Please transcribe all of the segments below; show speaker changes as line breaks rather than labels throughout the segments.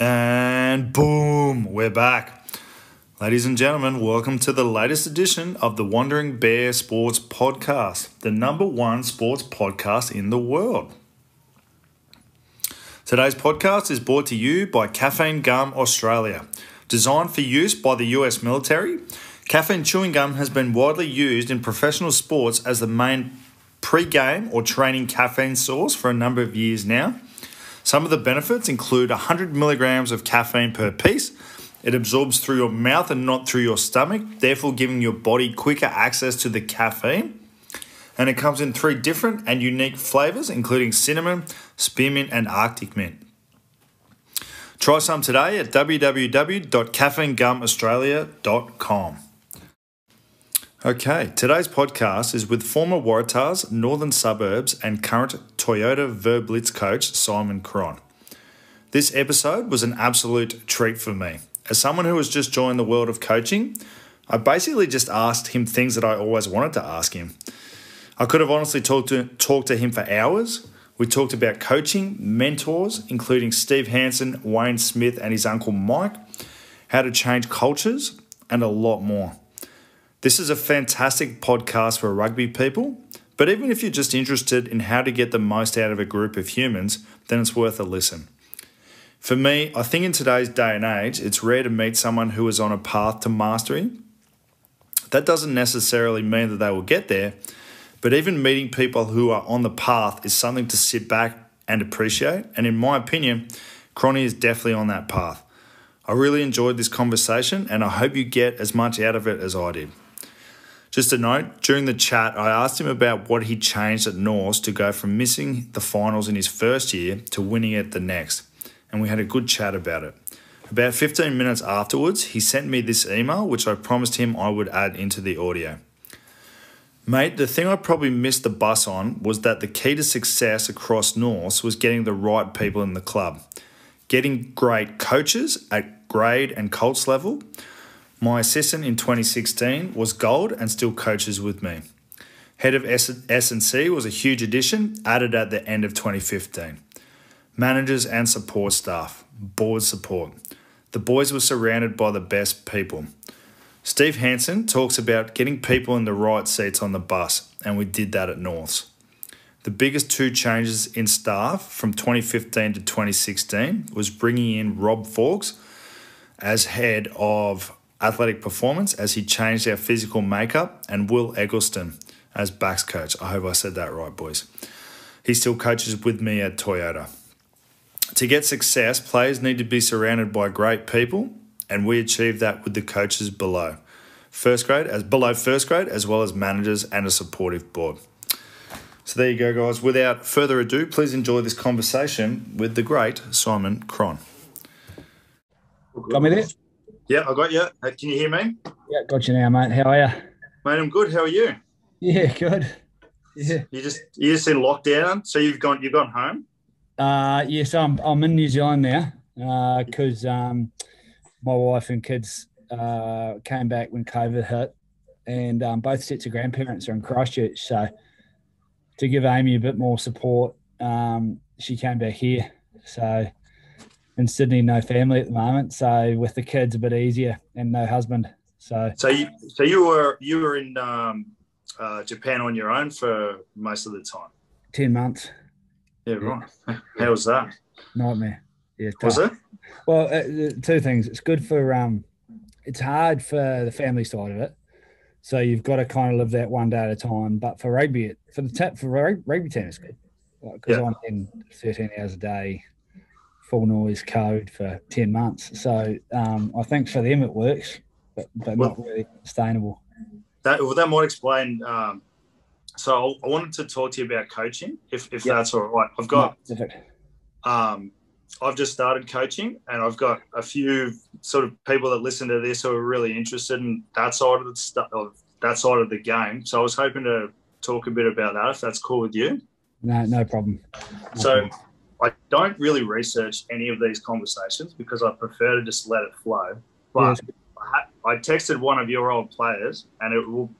And boom, we're back. Ladies and gentlemen, welcome to the latest edition of the Wandering Bear Sports Podcast, the number one sports podcast in the world. Today's podcast is brought to you by Caffeine Gum Australia. Designed for use by the US military, caffeine chewing gum has been widely used in professional sports as the main pre game or training caffeine source for a number of years now. Some of the benefits include 100 milligrams of caffeine per piece. It absorbs through your mouth and not through your stomach, therefore giving your body quicker access to the caffeine. And it comes in three different and unique flavors, including cinnamon, spearmint, and arctic mint. Try some today at www.caffeinegumaustralia.com. Okay, today's podcast is with former Waratahs, Northern Suburbs, and current Toyota Verblitz coach Simon Cron. This episode was an absolute treat for me. As someone who has just joined the world of coaching, I basically just asked him things that I always wanted to ask him. I could have honestly talked to, talked to him for hours. We talked about coaching, mentors, including Steve Hansen, Wayne Smith, and his uncle Mike, how to change cultures, and a lot more. This is a fantastic podcast for rugby people, but even if you're just interested in how to get the most out of a group of humans, then it's worth a listen. For me, I think in today's day and age, it's rare to meet someone who is on a path to mastery. That doesn't necessarily mean that they will get there, but even meeting people who are on the path is something to sit back and appreciate. And in my opinion, Cronny is definitely on that path. I really enjoyed this conversation and I hope you get as much out of it as I did. Just a note, during the chat, I asked him about what he changed at Norths to go from missing the finals in his first year to winning it the next, and we had a good chat about it. About 15 minutes afterwards, he sent me this email, which I promised him I would add into the audio. Mate, the thing I probably missed the bus on was that the key to success across Norths was getting the right people in the club, getting great coaches at grade and Colts level, my assistant in 2016 was gold and still coaches with me. Head of S&C was a huge addition, added at the end of 2015. Managers and support staff, board support. The boys were surrounded by the best people. Steve Hansen talks about getting people in the right seats on the bus, and we did that at Norths. The biggest two changes in staff from 2015 to 2016 was bringing in Rob Fawkes as head of athletic performance as he changed our physical makeup, and Will Eggleston as backs coach. I hope I said that right, boys. He still coaches with me at Toyota. To get success, players need to be surrounded by great people, and we achieve that with the coaches below. First grade as below first grade, as well as managers and a supportive board. So there you go, guys. Without further ado, please enjoy this conversation with the great Simon Cron.
Got me there?
Yeah, I got you. Uh, can you hear me?
Yeah, got you now, mate. How are you?
Mate, I'm good. How are you?
Yeah, good.
Yeah. You just you just in lockdown, so you've gone you've gone home.
Uh yes, I'm I'm in New Zealand now because uh, um, my wife and kids uh, came back when COVID hit, and um, both sets of grandparents are in Christchurch. So to give Amy a bit more support, um, she came back here. So in Sydney, no family at the moment, so with the kids a bit easier and no husband. So,
so you, so you were you were in um, uh, Japan on your own for most of the time.
Ten months.
Yeah, right. Yeah. How was that?
Nightmare. Yeah,
tough. was it?
Well, uh, two things. It's good for um, it's hard for the family side of it. So you've got to kind of live that one day at a time. But for rugby, for the tap for rugby team, it's good because yeah. I'm in 13 hours a day full noise code for 10 months. So um, I think for them it works, but, but well, not really sustainable.
That, well, that might explain. Um, so I wanted to talk to you about coaching, if, if yep. that's all right. I've got, um, I've just started coaching and I've got a few sort of people that listen to this who are really interested in that side of the stuff, that side of the game. So I was hoping to talk a bit about that, if that's cool with you.
No, no problem.
No so problem. I don't really research any of these conversations because I prefer to just let it flow. But yes. I, texted one of your old players, and it will.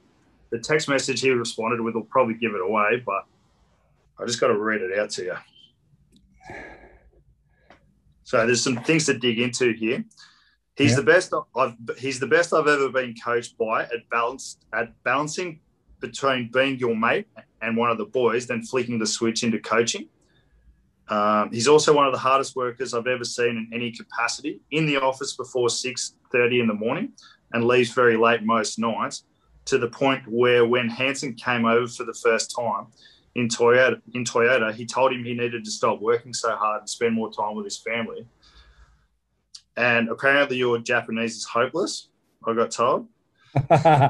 The text message he responded with will probably give it away, but I just got to read it out to you. So there's some things to dig into here. He's yeah. the best I've he's the best I've ever been coached by at balance at balancing between being your mate and one of the boys, then flicking the switch into coaching. Um, he's also one of the hardest workers I've ever seen in any capacity. In the office before six thirty in the morning, and leaves very late most nights. To the point where when Hansen came over for the first time in Toyota, in Toyota, he told him he needed to stop working so hard and spend more time with his family. And apparently, your Japanese is hopeless. I got told.
uh,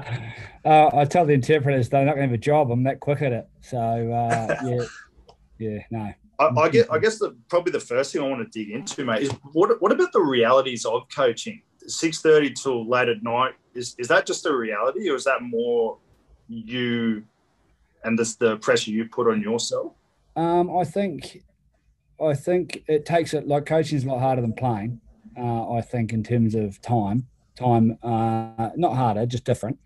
I tell the interpreters they're not going to have a job. I'm that quick at it. So uh, yeah, yeah, no.
I, I, guess, I guess the probably the first thing I want to dig into, mate, is what what about the realities of coaching? Six thirty till late at night is is that just a reality, or is that more you and this the pressure you put on yourself?
Um, I think, I think it takes it like coaching is a lot harder than playing. Uh, I think in terms of time, time uh, not harder, just different.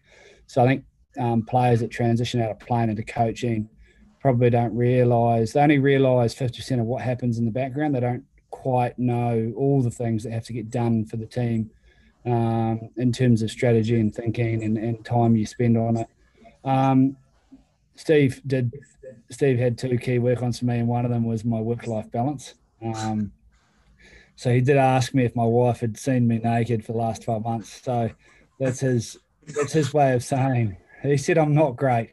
So I think um, players that transition out of playing into coaching probably don't realise they only fifty percent of what happens in the background. They don't quite know all the things that have to get done for the team um, in terms of strategy and thinking and, and time you spend on it. Um, Steve did. Steve had two key work ons for me, and one of them was my work-life balance. Um, so he did ask me if my wife had seen me naked for the last twelve months. So that's his that's his way of saying. He said I'm not great.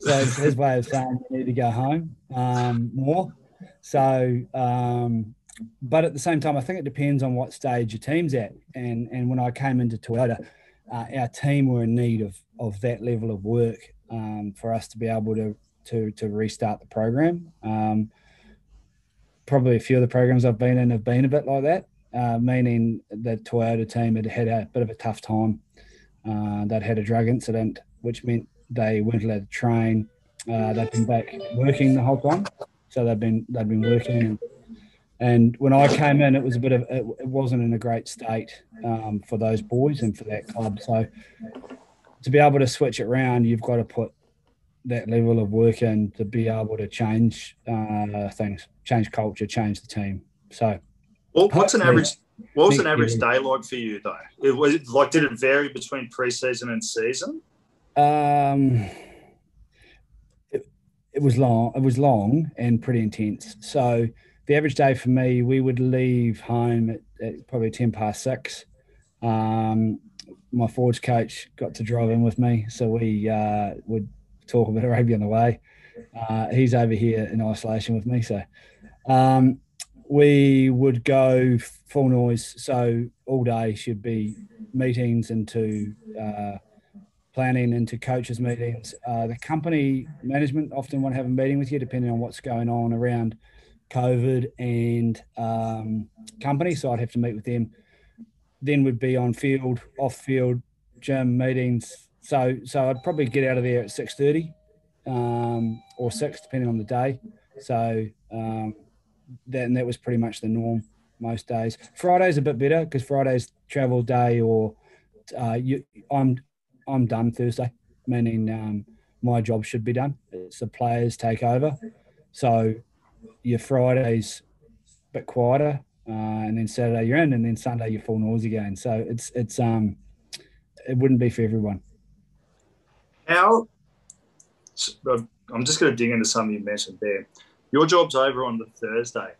So it's his way of saying you need to go home um, more. So um, but at the same time, I think it depends on what stage your team's at. And and when I came into Toyota, uh, our team were in need of of that level of work um, for us to be able to to to restart the program. Um, probably a few of the programs I've been in have been a bit like that, uh, meaning the Toyota team had had a bit of a tough time. Uh, they'd had a drug incident, which meant they weren't allowed to train. Uh, they've been back working the whole time, so they've been they've been working and and when I came in, it was a bit of it, it wasn't in a great state um, for those boys and for that club. So to be able to switch it around, you've got to put that level of work in to be able to change uh, things, change culture, change the team. So,
well, what's an average? What was an average day like for you though? It was like did it vary between preseason and season?
Um, it, it was long. It was long and pretty intense. So the average day for me, we would leave home at, at probably 10 past six. Um, my forwards coach got to drive in with me, so we uh, would talk a bit of rugby on the way. Uh, he's over here in isolation with me, so um, we would go full noise. So all day should be meetings into uh, planning into coaches meetings. Uh, the company management often want to have a meeting with you, depending on what's going on around COVID and um, company. So I'd have to meet with them. Then would be on field, off field, gym meetings. So so I'd probably get out of there at six thirty um, or six, depending on the day. So um, that that was pretty much the norm most days. Friday's a bit better because Friday's travel day, or uh, you, I'm I'm done Thursday, meaning um, my job should be done. It's the players take over. So your Fridays a bit quieter, uh, and then Saturday you're in, and then Sunday you're full noise again. So it's it's um it wouldn't be for everyone.
How? I'm just going to dig into something you mentioned there. Your job's over on the Thursday.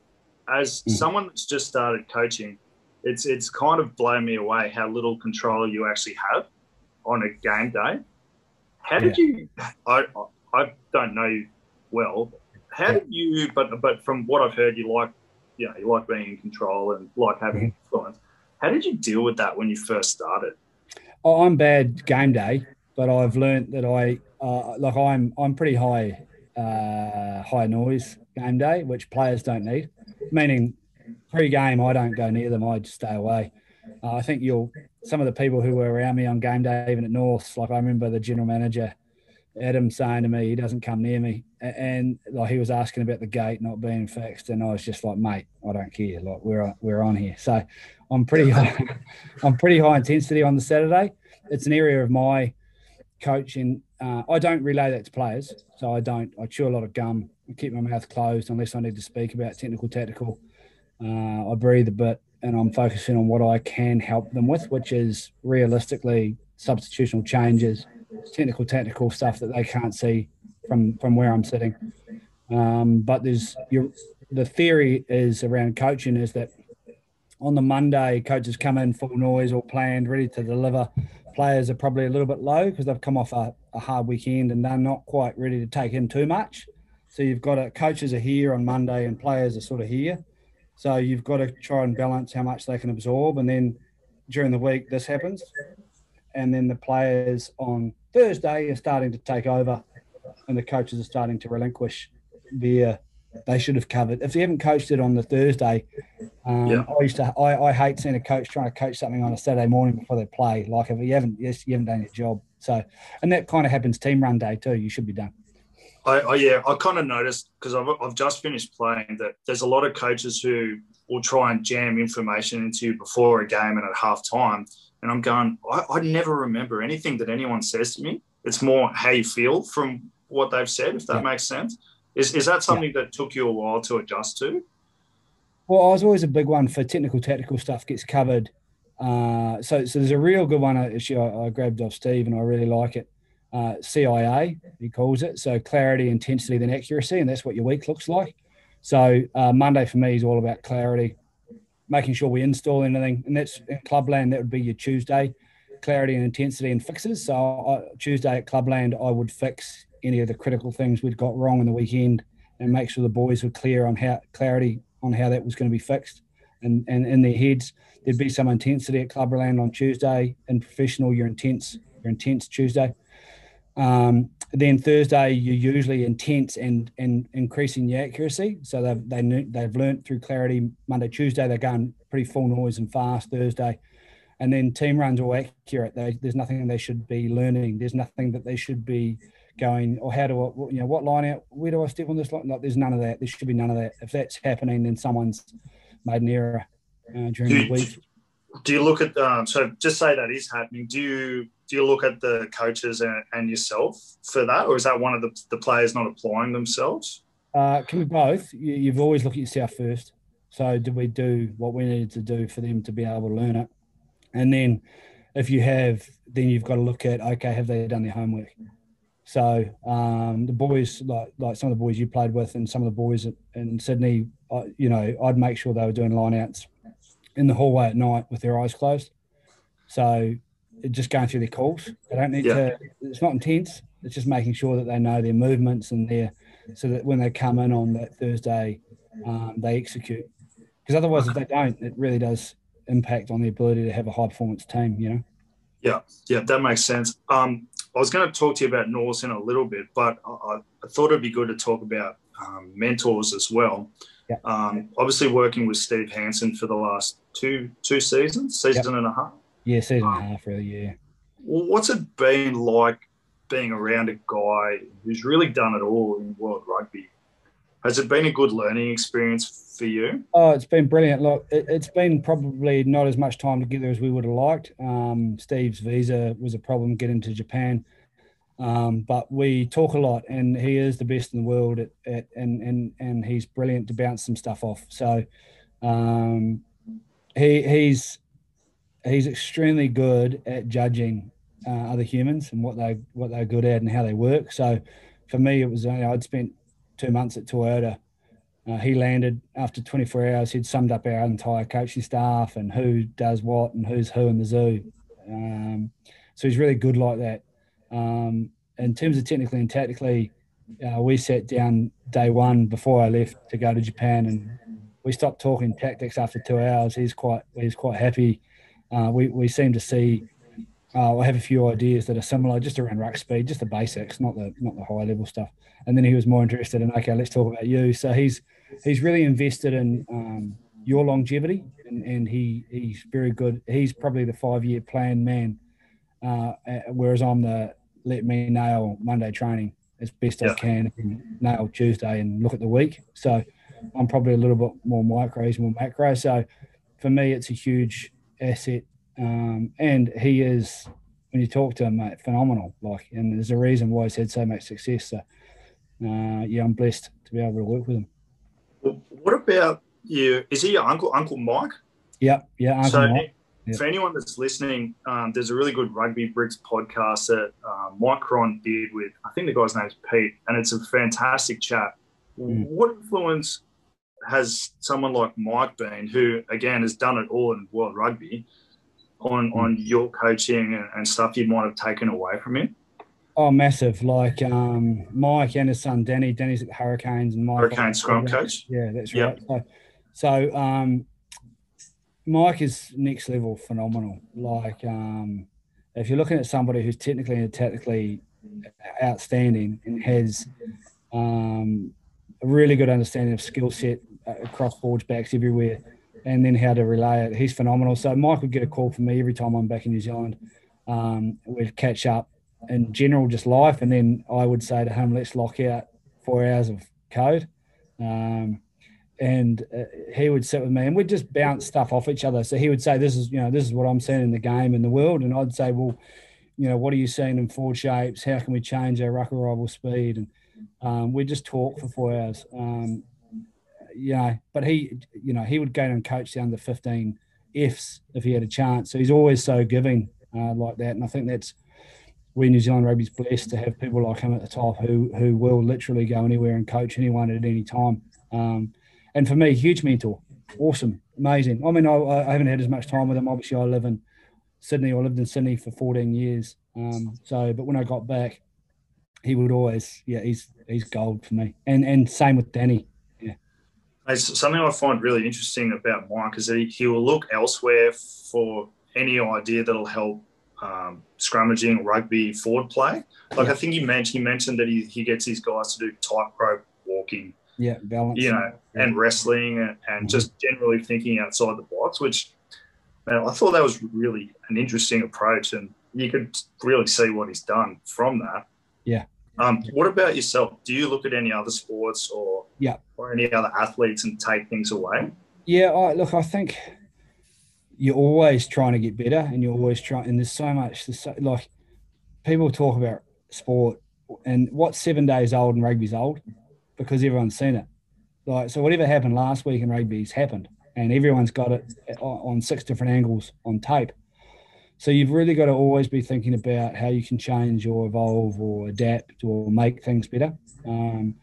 As mm. someone that's just started coaching, it's it's kind of blown me away how little control you actually have on a game day. How did yeah. you? I I don't know you well, how did you? But but from what I've heard, you like you know you like being in control and like having mm-hmm. influence. How did you deal with that when you first started?
Oh, I'm bad game day, but I've learned that I uh, like I'm I'm pretty high uh, high noise game day, which players don't need. Meaning, pre-game I don't go near them. I just stay away. Uh, I think you'll some of the people who were around me on game day, even at North, like I remember the general manager Adam saying to me he doesn't come near me, and like he was asking about the gate not being fixed, and I was just like, mate, I don't care. Like we're we're on here, so I'm pretty high, I'm pretty high intensity on the Saturday. It's an area of my coaching. Uh, I don't relay that to players, so I don't. I chew a lot of gum. I keep my mouth closed unless I need to speak about technical, tactical. Uh, I breathe a bit, and I'm focusing on what I can help them with, which is realistically substitutional changes, technical, technical stuff that they can't see from from where I'm sitting. Um, but there's your the theory is around coaching is that on the Monday, coaches come in full noise, all planned, ready to deliver. Players are probably a little bit low because they've come off a, a hard weekend and they're not quite ready to take in too much. So you've got to, coaches are here on Monday and players are sort of here. So you've got to try and balance how much they can absorb. And then during the week, this happens. And then the players on Thursday are starting to take over and the coaches are starting to relinquish their they should have covered. If they haven't coached it on the Thursday, um, yeah. I used to. I, I hate seeing a coach trying to coach something on a Saturday morning before they play. Like if you haven't, yes, you haven't done your job. So, and that kind of happens team run day too. You should be done.
I, I yeah, I kind of noticed because I've, I've just finished playing that there's a lot of coaches who will try and jam information into you before a game and at half time. And I'm going, I, I never remember anything that anyone says to me. It's more how you feel from what they've said, if that yeah. makes sense. Is, is that something yeah. that took you a while to adjust to?
Well, I was always a big one for technical, technical stuff gets covered. Uh, so, so there's a real good one actually I, I grabbed off Steve and I really like it. Uh, CIA, he calls it. So clarity, intensity, then accuracy, and that's what your week looks like. So uh, Monday for me is all about clarity, making sure we install anything, and that's in Clubland. That would be your Tuesday, clarity and intensity and fixes. So I, Tuesday at Clubland, I would fix any of the critical things we'd got wrong in the weekend and make sure the boys were clear on how clarity on how that was going to be fixed and, and in their heads. There'd be some intensity at Clubland on Tuesday. In professional, you're intense. You're intense Tuesday. Um, then Thursday, you're usually intense and and increasing the accuracy. So they've they knew, they've learned through clarity. Monday, Tuesday, they're going pretty full noise and fast. Thursday, and then team runs all accurate. They, there's nothing they should be learning. There's nothing that they should be going, or how do I, you know, what line out? Where do I step on this line? Like, there's none of that. There should be none of that. If that's happening, then someone's made an error uh, during
do
the week.
Do you look at um, so just say that is happening? Do you do you look at the coaches and, and yourself for that, or is that one of the, the players not applying themselves?
Uh, can we both? You, you've always looked at yourself first. So did we do what we needed to do for them to be able to learn it? And then if you have, then you've got to look at okay, have they done their homework? So um, the boys, like like some of the boys you played with, and some of the boys in Sydney, uh, you know, I'd make sure they were doing lineouts in the hallway at night with their eyes closed. So just going through their calls. They don't need yeah. to. It's not intense. It's just making sure that they know their movements and their, so that when they come in on that Thursday, um, they execute. Because otherwise, if they don't, it really does impact on the ability to have a high performance team. You know.
Yeah, yeah, that makes sense. Um, I was going to talk to you about Norths in a little bit, but I, I thought it'd be good to talk about um, mentors as well.
Yeah.
Um, obviously, working with Steve Hansen for the last two two seasons, season and a half.
Yeah, season and a half, really. Yeah.
What's it been like being around a guy who's really done it all in world rugby? Has it been a good learning experience for you?
Oh, it's been brilliant. Look, it, has been probably not as much time together as we would have liked. Um, Steve's visa was a problem getting to Japan. Um, but we talk a lot, and he is the best in the world at, at and and and he's brilliant to bounce some stuff off. So um, he he's he's extremely good at judging uh, other humans and what they what they're good at and how they work. So for me, it was you know, I'd spent two months at Toyota. Uh, he landed after 24 hours. He'd summed up our entire coaching staff and who does what and who's who in the zoo. Um, so he's really good like that. Um, in terms of technically and tactically, uh, we sat down day one before I left to go to Japan, and we stopped talking tactics after two hours. He's quite he's quite happy. Uh, we we seem to see. Uh, I have a few ideas that are similar, just around ruck speed, just the basics, not the not the high level stuff. And then he was more interested in okay, let's talk about you. So he's he's really invested in um, your longevity, and, and he he's very good. He's probably the five year plan man, uh, whereas I'm the let me nail Monday training as best yeah. I can and nail Tuesday and look at the week. So I'm probably a little bit more micro, he's more macro. So for me, it's a huge asset. Um, and he is, when you talk to him, mate, phenomenal. Like, and there's a reason why he's had so much success. So, uh, yeah, I'm blessed to be able to work with him.
What about you? Is he your uncle, Uncle Mike?
Yep. Yeah.
So, yep. for anyone that's listening, um, there's a really good Rugby Bricks podcast that um, Mike Cron did with, I think the guy's name's Pete, and it's a fantastic chat. Mm. What influence has someone like Mike been, who again has done it all in world rugby, on mm. on your coaching and, and stuff you might have taken away from him?
Oh, massive! Like um, Mike and his son Danny. Danny's at the Hurricanes, and Mike.
Hurricane scrum coach.
Yeah, that's yep. right. So, so um, Mike is next level phenomenal. Like, um, if you're looking at somebody who's technically and tactically outstanding and has um, a really good understanding of skill set uh, across forge backs everywhere, and then how to relay it, he's phenomenal. So Mike would get a call from me every time I'm back in New Zealand. Um, we'd catch up in general, just life, and then I would say to him, "Let's lock out four hours of code." Um, and uh, he would sit with me and we'd just bounce stuff off each other. So he would say, "This is you know this is what I'm seeing in the game in the world," and I'd say, "Well, you know, what are you seeing in forward shapes? How can we change our ruck arrival speed?" And um, we just talk for four hours. Um, you know, but he, you know, he would go and coach the under 15 Fs if he had a chance. So he's always so giving uh, like that, and I think that's where New Zealand rugby's blessed to have people like him at the top who who will literally go anywhere and coach anyone at any time. Um, and for me, huge mentor. Awesome, amazing. I mean, I, I, haven't had as much time with him. Obviously, I live in Sydney. I lived in Sydney for 14 years. Um, so, but when I got back, he would always, yeah, he's he's gold for me. And and same with Danny. Yeah.
It's something I find really interesting about Mike is he, he will look elsewhere for any idea that'll help um, scrummaging rugby forward play. Like yeah. I think he mentioned he mentioned that he, he gets these guys to do tightrope walking
yeah, balance.
You know, yeah. and wrestling and, and mm-hmm. just generally thinking outside the box, which man, I thought that was really an interesting approach, and you could really see what he's done from that.
Yeah.
Um, what about yourself? Do you look at any other sports or
yeah
or any other athletes and take things away?
Yeah, I, look, I think you're always trying to get better, and you're always trying. And there's so much. There's so, like people talk about sport, and what's seven days old and rugby's old because everyone's seen it. Like so, whatever happened last week in rugby's happened, and everyone's got it on six different angles on tape. So you've really got to always be thinking about how you can change or evolve or adapt or make things better. Um,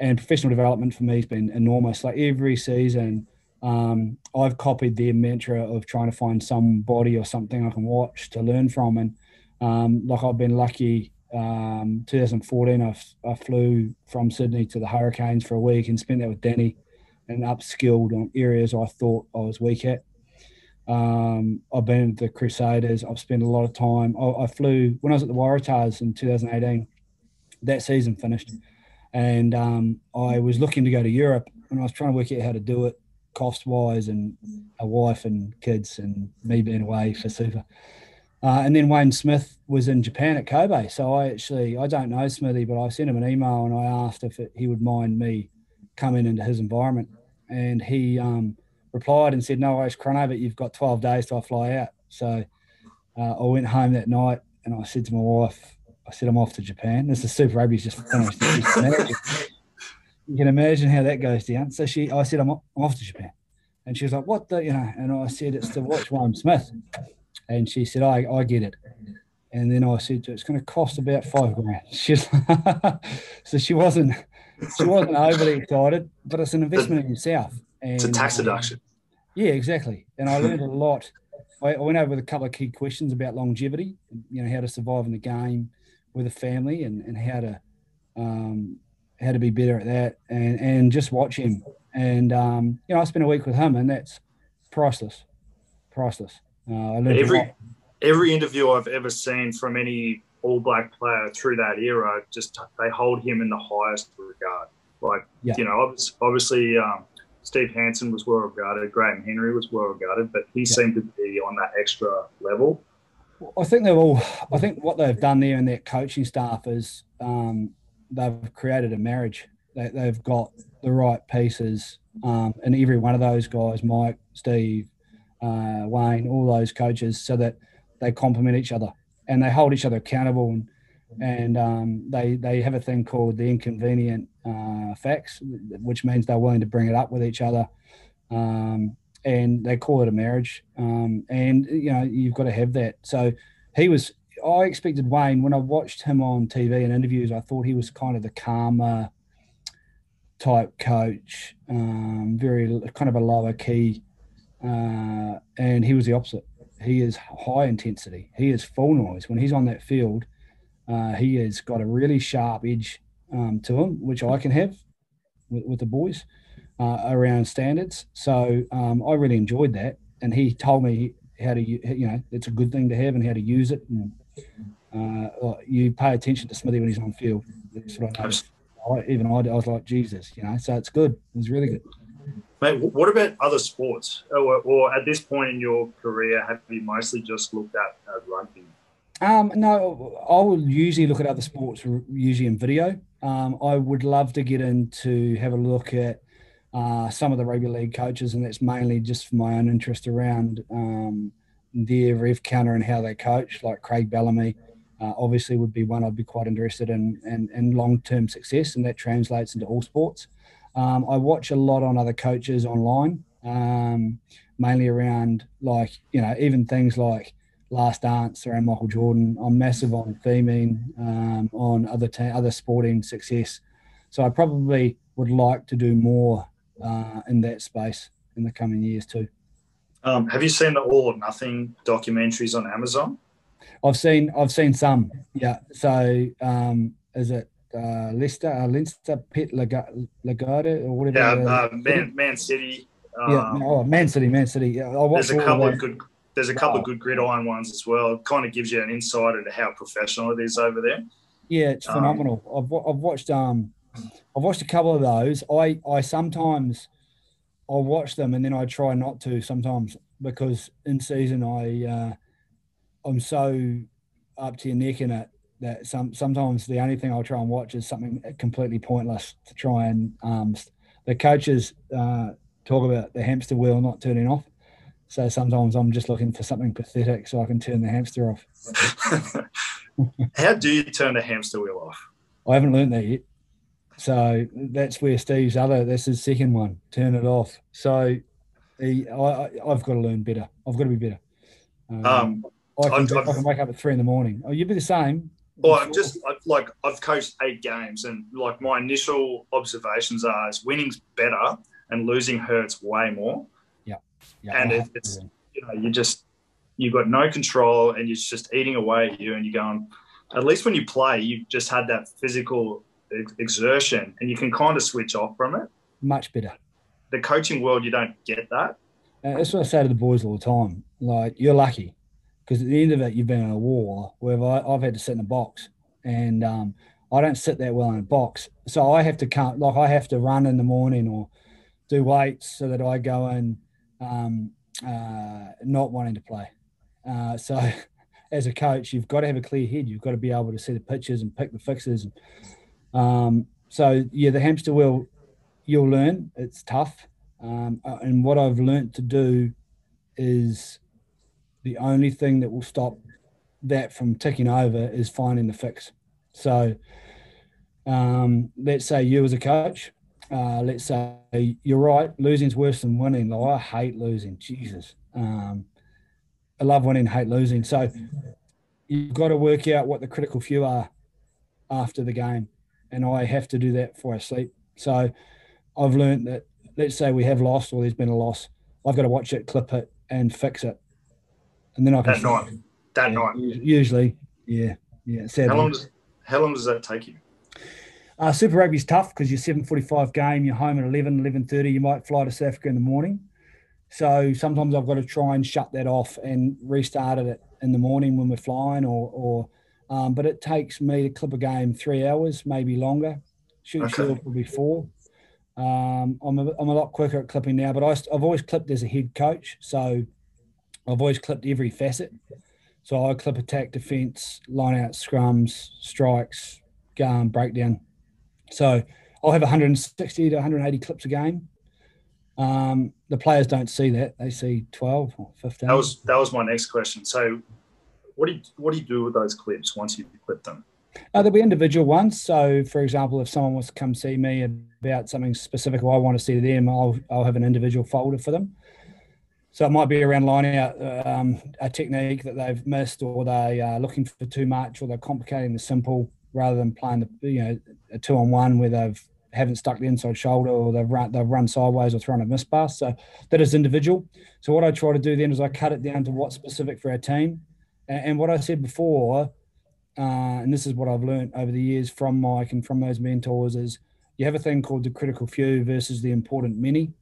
and professional development for me has been enormous. Like every season, um, I've copied their mantra of trying to find somebody or something I can watch to learn from. And um, like I've been lucky um, 2014, I, flew from Sydney to the Hurricanes for a week and spent that with Danny and upskilled on areas I thought I was weak at. Um, I've been at the Crusaders. I've spent a lot of time. I, I, flew when I was at the Waratahs in 2018. That season finished, and um, I was looking to go to Europe, and I was trying to work out how to do it cost wise, and a wife and kids, and me being away for super. Uh, and then Wayne Smith was in Japan at Kobe. So I actually, I don't know Smithy, but I sent him an email and I asked if it, he would mind me coming into his environment. And he um, replied and said, No worries, Chrono, but you've got 12 days till I fly out. So uh, I went home that night and I said to my wife, I said, I'm off to Japan. This is Super Rugby's just finished. you can imagine how that goes down. So she, I said, I'm off to Japan. And she was like, What the, you know, and I said, It's to watch Wayne Smith. And she said, I, I get it. And then I said, it's going to cost about five grand. She's so she wasn't she wasn't overly excited, but it's an investment in yourself.
And, it's a tax um, deduction.
yeah, exactly. And I learned a lot. I, I went over with a couple of key questions about longevity, you know, how to survive in the game with a family and, and how to um, how to be better at that and, and just watch him. And um, you know, I spent a week with him and that's priceless. Priceless.
Uh, every every interview I've ever seen from any All Black player through that era, just they hold him in the highest regard. Like yeah. you know, obviously um, Steve Hansen was well regarded, Graham Henry was well regarded, but he yeah. seemed to be on that extra level.
I think they've all. I think what they've done there in their coaching staff is um, they've created a marriage. They, have got the right pieces, um, and every one of those guys, Mike, Steve, uh, Wayne, all those coaches, so that they complement each other and they hold each other accountable and and um, they they have a thing called the inconvenient uh, facts, which means they're willing to bring it up with each other. Um, and they call it a marriage. Um, and you know you've got to have that. So he was. I expected Wayne when I watched him on TV and interviews. I thought he was kind of the calmer type coach, um, very kind of a lower key, uh, and he was the opposite. He is high intensity. He is full noise when he's on that field. Uh, he has got a really sharp edge um, to him, which I can have with, with the boys uh, around standards. So um, I really enjoyed that, and he told me how to you know it's a good thing to have and how to use it. And uh, you pay attention to Smithy when he's on field. That's what I noticed. I, even I, I was like Jesus, you know. So it's good. It was really good.
Mate, what about other sports? Or, or, at this point in your career, have you mostly just looked at uh, rugby?
Um, no, I will usually look at other sports, usually in video. Um, I would love to get into have a look at uh, some of the rugby league coaches, and that's mainly just for my own interest around um, their rev counter and how they coach, like Craig Bellamy. Uh, obviously, would be one I'd be quite interested in, in, in long term success, and that translates into all sports. Um, I watch a lot on other coaches online, um, mainly around like you know even things like Last Dance around Michael Jordan. I'm massive on theming, um, on other ta- other sporting success. So I probably would like to do more uh, in that space in the coming years too.
Um, have you seen the All or Nothing documentaries on Amazon?
I've seen I've seen some. Yeah. So um, is it uh, Leicester, uh, Leinster, Pet Lagarde, or whatever?
Yeah, uh, Man, Man City.
Um, yeah, oh, Man City, Man City. Yeah, I
there's a couple of, of good. There's a couple oh. of good gridiron ones as well. It kind of gives you an insight into how professional it is over there.
Yeah, it's um, phenomenal. I've I've watched um I've watched a couple of those. I I sometimes I watch them and then I try not to sometimes because in season I uh, I'm so up to your neck in it that some sometimes the only thing I'll try and watch is something completely pointless to try and um, the coaches uh, talk about the hamster wheel not turning off. So sometimes I'm just looking for something pathetic so I can turn the hamster off.
How do you turn the hamster wheel off?
I haven't learned that yet. So that's where Steve's other, that's his second one, turn it off. So he, I, have got to learn better. I've got to be better. Um, um, I, can, I can wake up at three in the morning. Oh, you'd be the same.
Well, I've just I've, like I've coached eight games, and like my initial observations are is winning's better and losing hurts way more.
Yeah,
yeah and it, it's you know you just you've got no control, and it's just eating away at you, and you're going. At least when you play, you just had that physical exertion and you can kind of switch off from it.
Much better.
The coaching world, you don't get that.
Uh, that's what I say to the boys all the time. Like, you're lucky because at the end of it, you've been in a war where I, have had to sit in a box and um, I don't sit that well in a box. So I have to come, like, I have to run in the morning or do weights so that I go in um, uh, not wanting to play. Uh, so, as a coach, you've got to have a clear head. You've got to be able to see the pictures and pick the fixes. And, um, so yeah, the hamster wheel, you'll learn. It's tough, um, uh, and what I've learned to do is the only thing that will stop that from ticking over is finding the fix. So um, let's say you as a coach, uh, let's say you're right, losing's worse than winning. Like, I hate losing. Jesus. Um, I love winning, hate losing. So you've got to work out what the critical few are after the game and I have to do that before I sleep. So I've learned that let's say we have lost or there's been a loss, I've got to watch it, clip it, and fix it, and then I
can. That night. That
yeah,
night.
Usually, yeah, yeah.
Sadly. How long does How long does that take you?
Uh, Super Rugby's tough because you're 7:45 game, you're home at 11, 11:30. You might fly to South Africa in the morning. So sometimes I've got to try and shut that off and restart it in the morning when we're flying, or or um, but it takes me to clip a game three hours, maybe longer. Shoot okay. shield probably four. Um, I'm, a, I'm a lot quicker at clipping now, but I, I've always clipped as a head coach. So I've always clipped every facet. So I clip attack, defense, line out, scrums, strikes, gun, breakdown. So I'll have 160 to 180 clips a game. Um, the players don't see that; they see 12 or 15.
That was that was my next question. So what do you what do you do with those clips once you clip them?
Uh, there'll be individual ones. So, for example, if someone wants to come see me about something specific I want to see to them, I'll I'll have an individual folder for them. So it might be around lining out um, a technique that they've missed, or they are looking for too much, or they're complicating the simple rather than playing the you know a two on one where they've haven't stuck the inside shoulder or they've run they've run sideways or thrown a miss pass. So that is individual. So what I try to do then is I cut it down to what's specific for our team, and, and what I said before, uh, and this is what I've learned over the years from Mike and from those mentors is you have a thing called the critical few versus the important many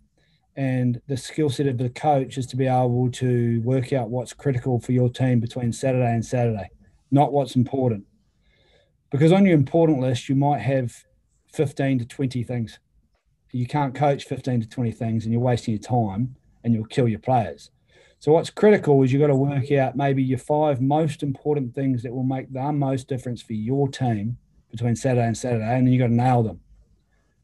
and the skill set of the coach is to be able to work out what's critical for your team between Saturday and Saturday, not what's important. Because on your important list, you might have 15 to 20 things. You can't coach 15 to 20 things and you're wasting your time and you'll kill your players. So, what's critical is you've got to work out maybe your five most important things that will make the most difference for your team between Saturday and Saturday, and then you've got to nail them.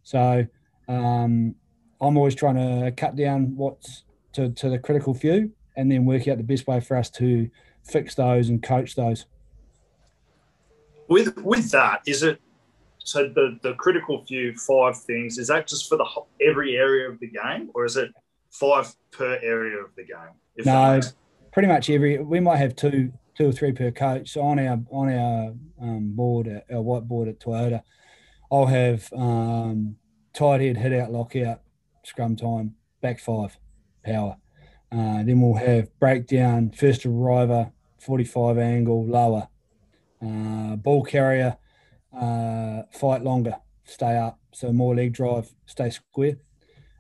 So, um, I'm always trying to cut down what's to, to the critical few and then work out the best way for us to fix those and coach those.
With with that, is it so the the critical few five things is that just for the every area of the game, or is it five per area of the game?
no, pretty much every. We might have two two or three per coach. So on our on our um, board, our whiteboard at Toyota, I'll have um, tight head, hit out, lockout, scrum time, back five, power. Uh, then we'll have breakdown, first arriver, 45 angle, lower. Uh, ball carrier, uh, fight longer, stay up. So more leg drive, stay square.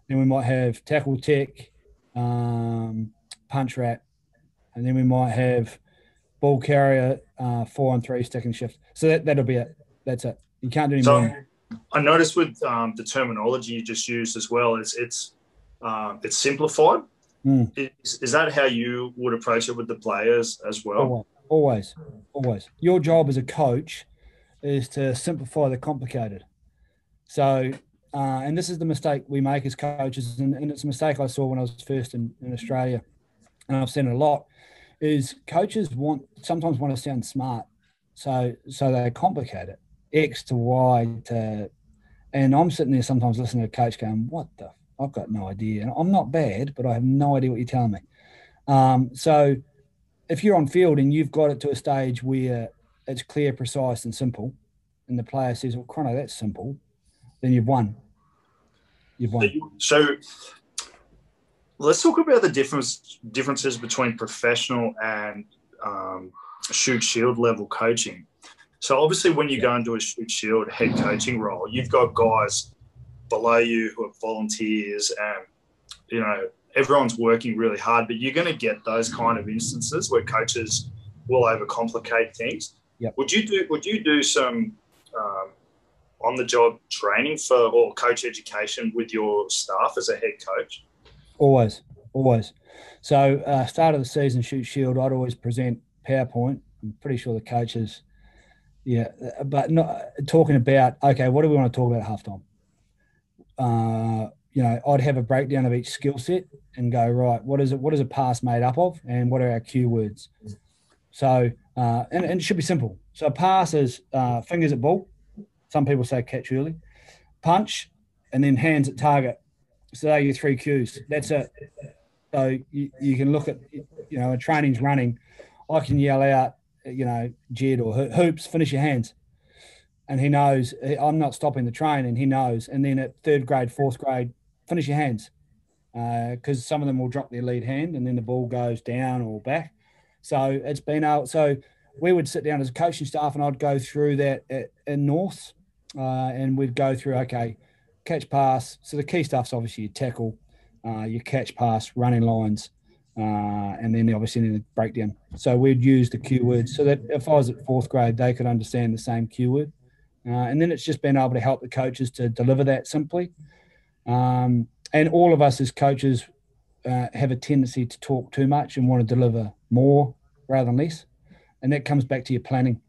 Then we might have tackle tech, um, punch rat. And then we might have ball carrier, uh, four and three, and shift. So that, that'll be it. That's it. You can't do any so, more.
I noticed with um, the terminology you just used as well, it's it's um, it's simplified. Mm. Is, is that how you would approach it with the players as well?
Always, always. Your job as a coach is to simplify the complicated. So, uh, and this is the mistake we make as coaches, and, and, it's a mistake I saw when I was first in, in Australia, and I've seen it a lot. Is coaches want sometimes want to sound smart, so so they complicate it. X to Y to, and I'm sitting there sometimes listening to a coach going, "What the? I've got no idea." And I'm not bad, but I have no idea what you're telling me. Um, so, if you're on field and you've got it to a stage where it's clear, precise, and simple, and the player says, "Well, Chrono, that's simple," then you've won. You've won.
So, let's talk about the difference differences between professional and um, Shute Shield level coaching. So obviously, when you go into a Shute Shield head coaching role, you've got guys below you who are volunteers, and you know everyone's working really hard. But you're going to get those kind of instances where coaches will overcomplicate things.
Yep.
Would you do? Would you do some um, on the job training for or coach education with your staff as a head coach?
Always, always. So, uh, start of the season, Shute Shield, I'd always present PowerPoint. I'm pretty sure the coaches yeah, but not talking about okay, what do we want to talk about at halftime? Uh, you know, I'd have a breakdown of each skill set and go right. What is it? What is a pass made up of, and what are our cue words? So, uh, and, and, it should be simple. So, pass is uh, fingers at ball. Some people say catch early, punch, and then hands at target. So, they're your three cues. That's it. So you, you can look at, you know, a training's running. I can yell out you know, Jed or hoops, finish your hands. And he knows I'm not stopping the train, and he knows. And then at third grade, fourth grade, finish your hands, because uh, some of them will drop their lead hand, and then the ball goes down or back. So it's been out. So we would sit down as a coaching staff, and I'd go through that at, in North, uh, and we'd go through okay, catch pass. So the key stuff's obviously your tackle, uh, your catch pass, running lines, uh, and then obviously the breakdown. So we'd use the cue words so that if I was at fourth grade, they could understand the same cue word. Uh, and then it's just been able to help the coaches to deliver that simply. Um, and all of us as coaches uh, have a tendency to talk too much and want to deliver more rather than less. And that comes back to your planning.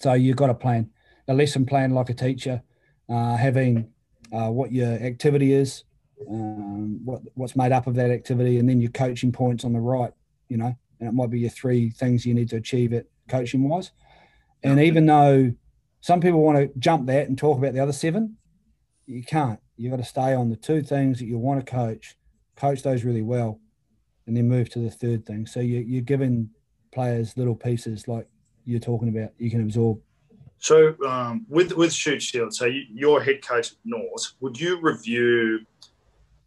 So you've got a plan, a lesson plan like a teacher, uh, having uh, what your activity is, um, what what's made up of that activity, and then your coaching points on the right. You know, and it might be your three things you need to achieve it coaching wise. And even though some people want to jump that and talk about the other seven, you can't. You've got to stay on the two things that you want to coach, coach those really well, and then move to the third thing. So you, you're giving players little pieces like you're talking about. You can absorb.
So um, with with Shute Shield, so you, you're head coach at North. Would you review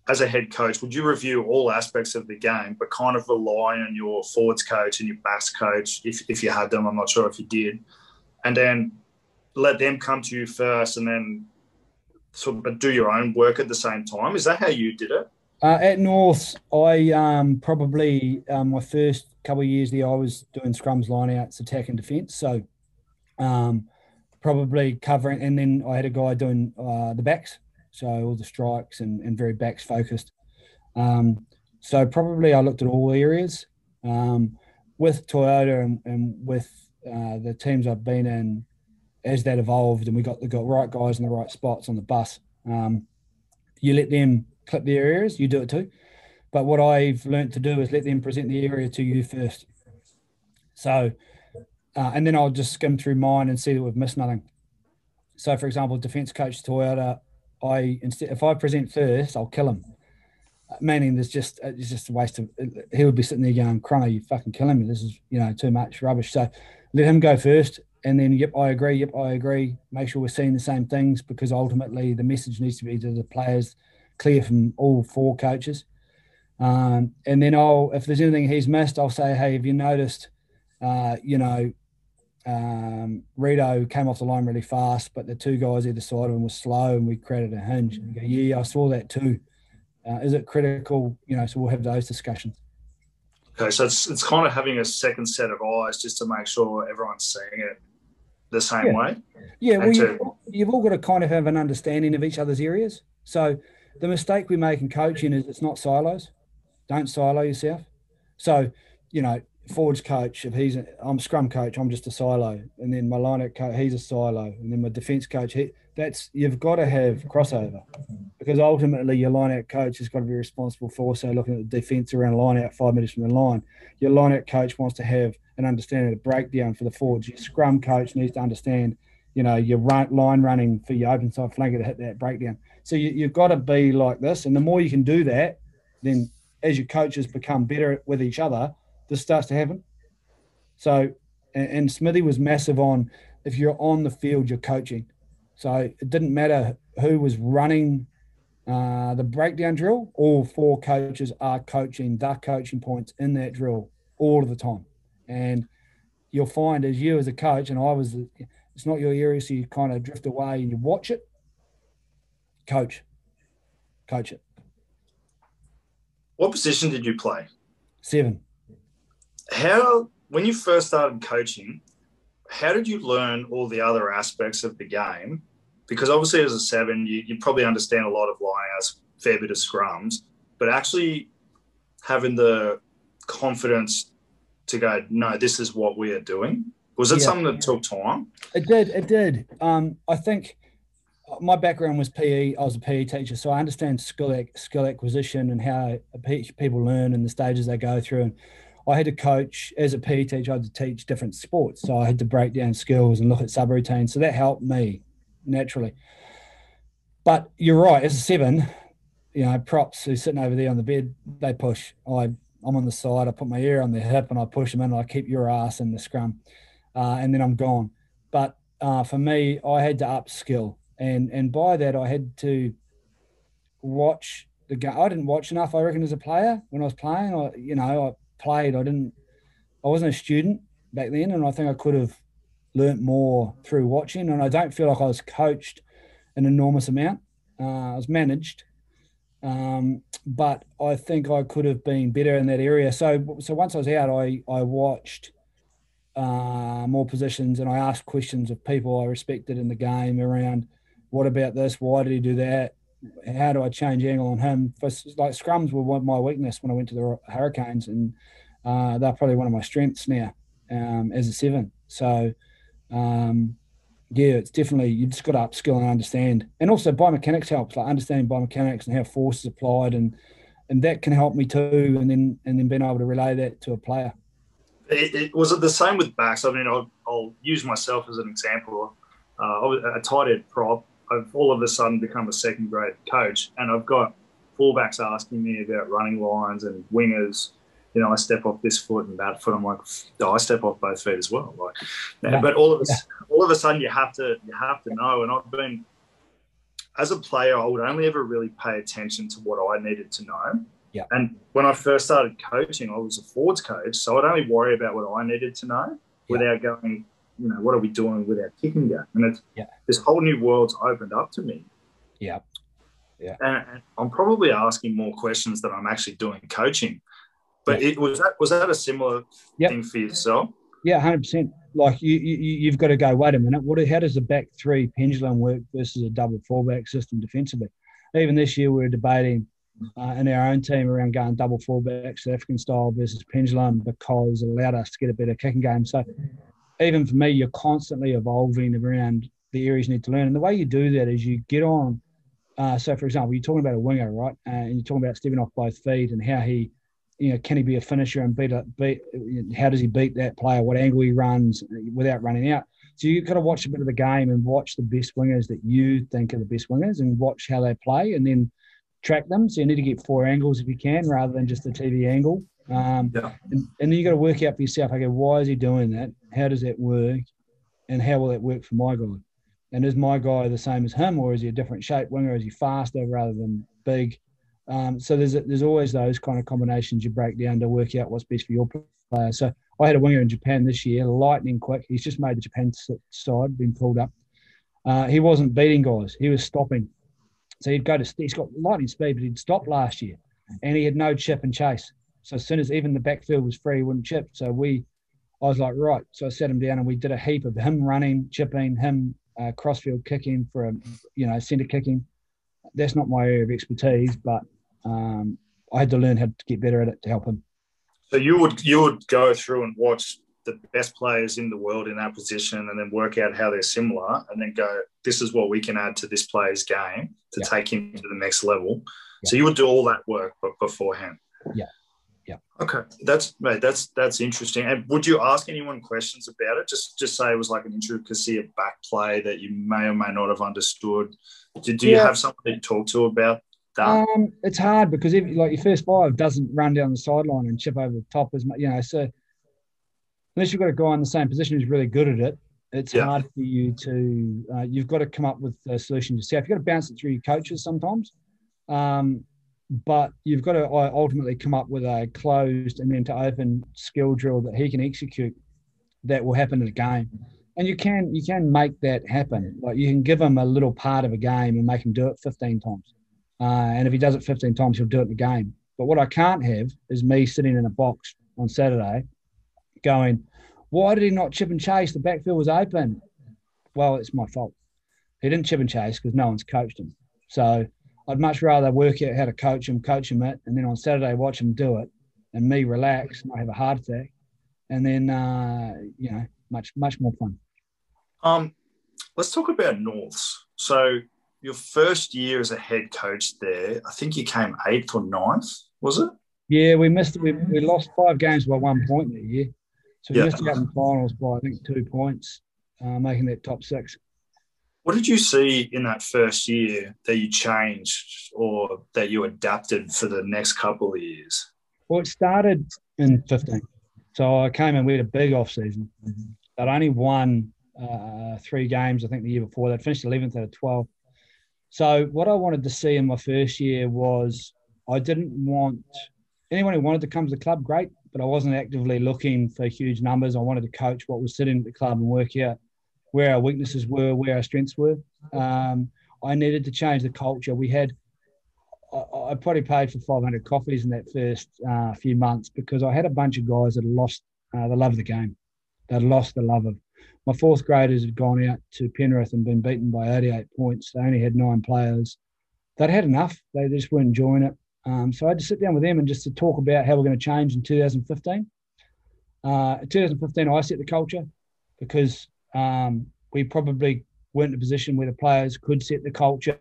as a head coach? Would you review all aspects of the game, but kind of rely on your forwards coach and your backs coach if if you had them? I'm not sure if you did, and then let them come to you first, and then sort of do your own work at the same time. Is that how you did it?
Uh, at North, I um, probably um, my first couple of years there, I was doing scrums, lineouts, attack, and defence. So um, probably covering, and then I had a guy doing uh, the backs, so all the strikes and, and very backs focused. Um, so probably I looked at all areas. Um, with Toyota and, and with uh, the teams I've been in, as that evolved and we got the got right guys in the right spots on the bus, um, you let them clip the areas, you do it too. But what I've learned to do is let them present the area to you first. So, uh, and then I'll just skim through mine and see that we've missed nothing. So, for example, defense coach Toyota, I instead if I present first, I'll kill him. Uh, meaning, there's just it's just a waste of. He would be sitting there going, "Chrono, you fucking killing me. This is you know too much rubbish." So, let him go first, and then yep, I agree. Yep, I agree. Make sure we're seeing the same things because ultimately the message needs to be to the players clear from all four coaches. Um, and then I'll, if there's anything he's missed, I'll say, hey, have you noticed, uh, you know, um, Rito came off the line really fast, but the two guys either side of him were slow and we created a hinge. And go, yeah, I saw that too. Uh, is it critical? You know, so we'll have those discussions.
Okay, so it's, it's kind of having a second set of eyes just to make sure everyone's seeing it the same
yeah.
way.
Yeah, well, you've, you've all got to kind of have an understanding of each other's areas. So the mistake we make in coaching is it's not silos. Don't silo yourself. So, you know, forwards coach, if he's, a, I'm scrum coach, I'm just a silo. And then my line coach, he's a silo. And then my defense coach, he, that's, you've got to have crossover because ultimately your line out coach has got to be responsible for also looking at the defense around line out five minutes from the line. Your line out coach wants to have an understanding of the breakdown for the forwards. Your scrum coach needs to understand, you know, your run, line running for your open side flanker to hit that breakdown. So you, you've got to be like this. And the more you can do that, then as your coaches become better with each other, this starts to happen. So, and, and Smithy was massive on if you're on the field, you're coaching. So it didn't matter who was running uh, the breakdown drill. All four coaches are coaching the coaching points in that drill all of the time. And you'll find as you as a coach, and I was, it's not your area, so you kind of drift away and you watch it. Coach, coach it.
What position did you play?
Seven.
How, when you first started coaching, how did you learn all the other aspects of the game? Because obviously, as a seven, you, you probably understand a lot of lineouts, fair bit of scrums, but actually having the confidence to go, no, this is what we are doing. Was it yeah. something that took time?
It did. It did. Um, I think my background was PE. I was a PE teacher, so I understand skill skill acquisition and how people learn and the stages they go through. And I had to coach as a PE teacher. I had to teach different sports, so I had to break down skills and look at subroutines. So that helped me naturally. But you're right. As a seven, you know, props who's sitting over there on the bed, they push. I I'm on the side. I put my ear on their hip and I push them in. And I keep your ass in the scrum, uh, and then I'm gone. But uh, for me, I had to upskill and and by that I had to watch the game. I didn't watch enough, I reckon, as a player when I was playing. I you know I played. I didn't. I wasn't a student back then, and I think I could have learnt more through watching. And I don't feel like I was coached an enormous amount. Uh, I was managed, um, but I think I could have been better in that area. So so once I was out, I I watched uh, more positions and I asked questions of people I respected in the game around what about this? Why did he do that? How do I change angle on him? Like scrums were my weakness when I went to the Hurricanes, and uh, they're probably one of my strengths now um, as a seven. So, um, yeah, it's definitely you just got to upskill and understand, and also biomechanics helps, like understanding biomechanics and how force is applied, and and that can help me too, and then and then being able to relay that to a player.
It, it, was it the same with backs? I mean, I'll, I'll use myself as an example. Uh, I was a tight end prop I've all of a sudden become a second grade coach, and I've got fullbacks asking me about running lines and wingers, you know, I step off this foot and that foot. I'm like, I step off both feet as well. Like, yeah. but all of a, yeah. all of a sudden, you have to you have to know. And I've been as a player, I would only ever really pay attention to what I needed to know.
Yeah.
And when I first started coaching, I was a forwards coach, so I'd only worry about what I needed to know yeah. without going, you know, what are we doing with our kicking game? And it's
yeah.
this whole new world's opened up to me.
Yeah. Yeah.
And, I'm probably asking more questions than I'm actually doing coaching. But yeah. it was that was that a similar yep. thing for yourself?
Yeah, hundred percent. Like you, you, you've got to go. Wait a minute. What? How does the back three pendulum work versus a double fullback system defensively? Even this year, we are debating uh, in our own team around going double fullback, South African style versus pendulum, because it allowed us to get a better kicking game. So, even for me, you're constantly evolving around the areas you need to learn. And the way you do that is you get on. Uh, so, for example, you're talking about a winger, right? Uh, and you're talking about stepping off both feet and how he you know, can he be a finisher and beat a beat? How does he beat that player? What angle he runs without running out? So you've got to watch a bit of the game and watch the best wingers that you think are the best wingers and watch how they play and then track them. So you need to get four angles if you can, rather than just a TV angle. Um,
yeah.
and, and then you got to work out for yourself. Okay, why is he doing that? How does that work? And how will that work for my guy? And is my guy the same as him, or is he a different shape winger? Is he faster rather than big? Um, so there's there's always those kind of combinations you break down to work out what's best for your player. So I had a winger in Japan this year, lightning quick. He's just made the Japan side, been pulled up. Uh, he wasn't beating guys; he was stopping. So he'd go to he's got lightning speed, but he'd stop last year, and he had no chip and chase. So as soon as even the backfield was free, he wouldn't chip. So we, I was like, right. So I sat him down, and we did a heap of him running, chipping, him uh, crossfield kicking for a, you know, centre kicking that's not my area of expertise, but um, I had to learn how to get better at it to help him.
So you would you would go through and watch the best players in the world in that position, and then work out how they're similar, and then go, this is what we can add to this player's game to yeah. take him to the next level. Yeah. So you would do all that work beforehand.
Yeah. Yeah.
Okay, that's mate. That's that's interesting. And would you ask anyone questions about it? Just just say it was like an intricacy of back play that you may or may not have understood. Do, do you have someone to talk to about that?
Um, it's hard because if like your first five doesn't run down the sideline and chip over the top as much, you know. So unless you've got a guy in the same position who's really good at it, it's yeah. hard for you to. Uh, you've got to come up with a solution yourself. You've got to bounce it through your coaches sometimes, um, but you've got to uh, ultimately come up with a closed and then to open skill drill that he can execute that will happen in a game and you can you can make that happen. Like you can give him a little part of a game and make him do it 15 times. Uh, and if he does it 15 times, he'll do it in the game. But what I can't have is me sitting in a box on Saturday, going, "Why did he not chip and chase? The backfield was open." Well, it's my fault. He didn't chip and chase because no one's coached him. So I'd much rather work out how to coach him, coach him it, and then on Saturday watch him do it, and me relax, and not have a heart attack, and then uh, you know much much more fun.
Um, let's talk about Norths. So your first year as a head coach there, I think you came eighth or ninth, was it?
Yeah, we missed. We, we lost five games by one point that year, so we yeah. missed out in the finals by I think two points, uh, making that top six.
What did you see in that first year that you changed or that you adapted for the next couple of years?
Well, it started in 15. So I came in, we had a big off season. They'd only won uh, three games, I think, the year before. They'd finished 11th out of 12. So what I wanted to see in my first year was I didn't want anyone who wanted to come to the club, great, but I wasn't actively looking for huge numbers. I wanted to coach what was sitting at the club and work out where our weaknesses were, where our strengths were. Um, I needed to change the culture. We had I, probably paid for 500 coffees in that first uh, few months because I had a bunch of guys that had lost uh, the love of the game. They'd lost the love of. My fourth graders had gone out to Penrith and been beaten by 88 points. They only had nine players. They'd had enough. They just weren't enjoying it. Um, so I had to sit down with them and just to talk about how we're going to change in 2015. Uh, 2015, I set the culture because um, we probably weren't in a position where the players could set the culture.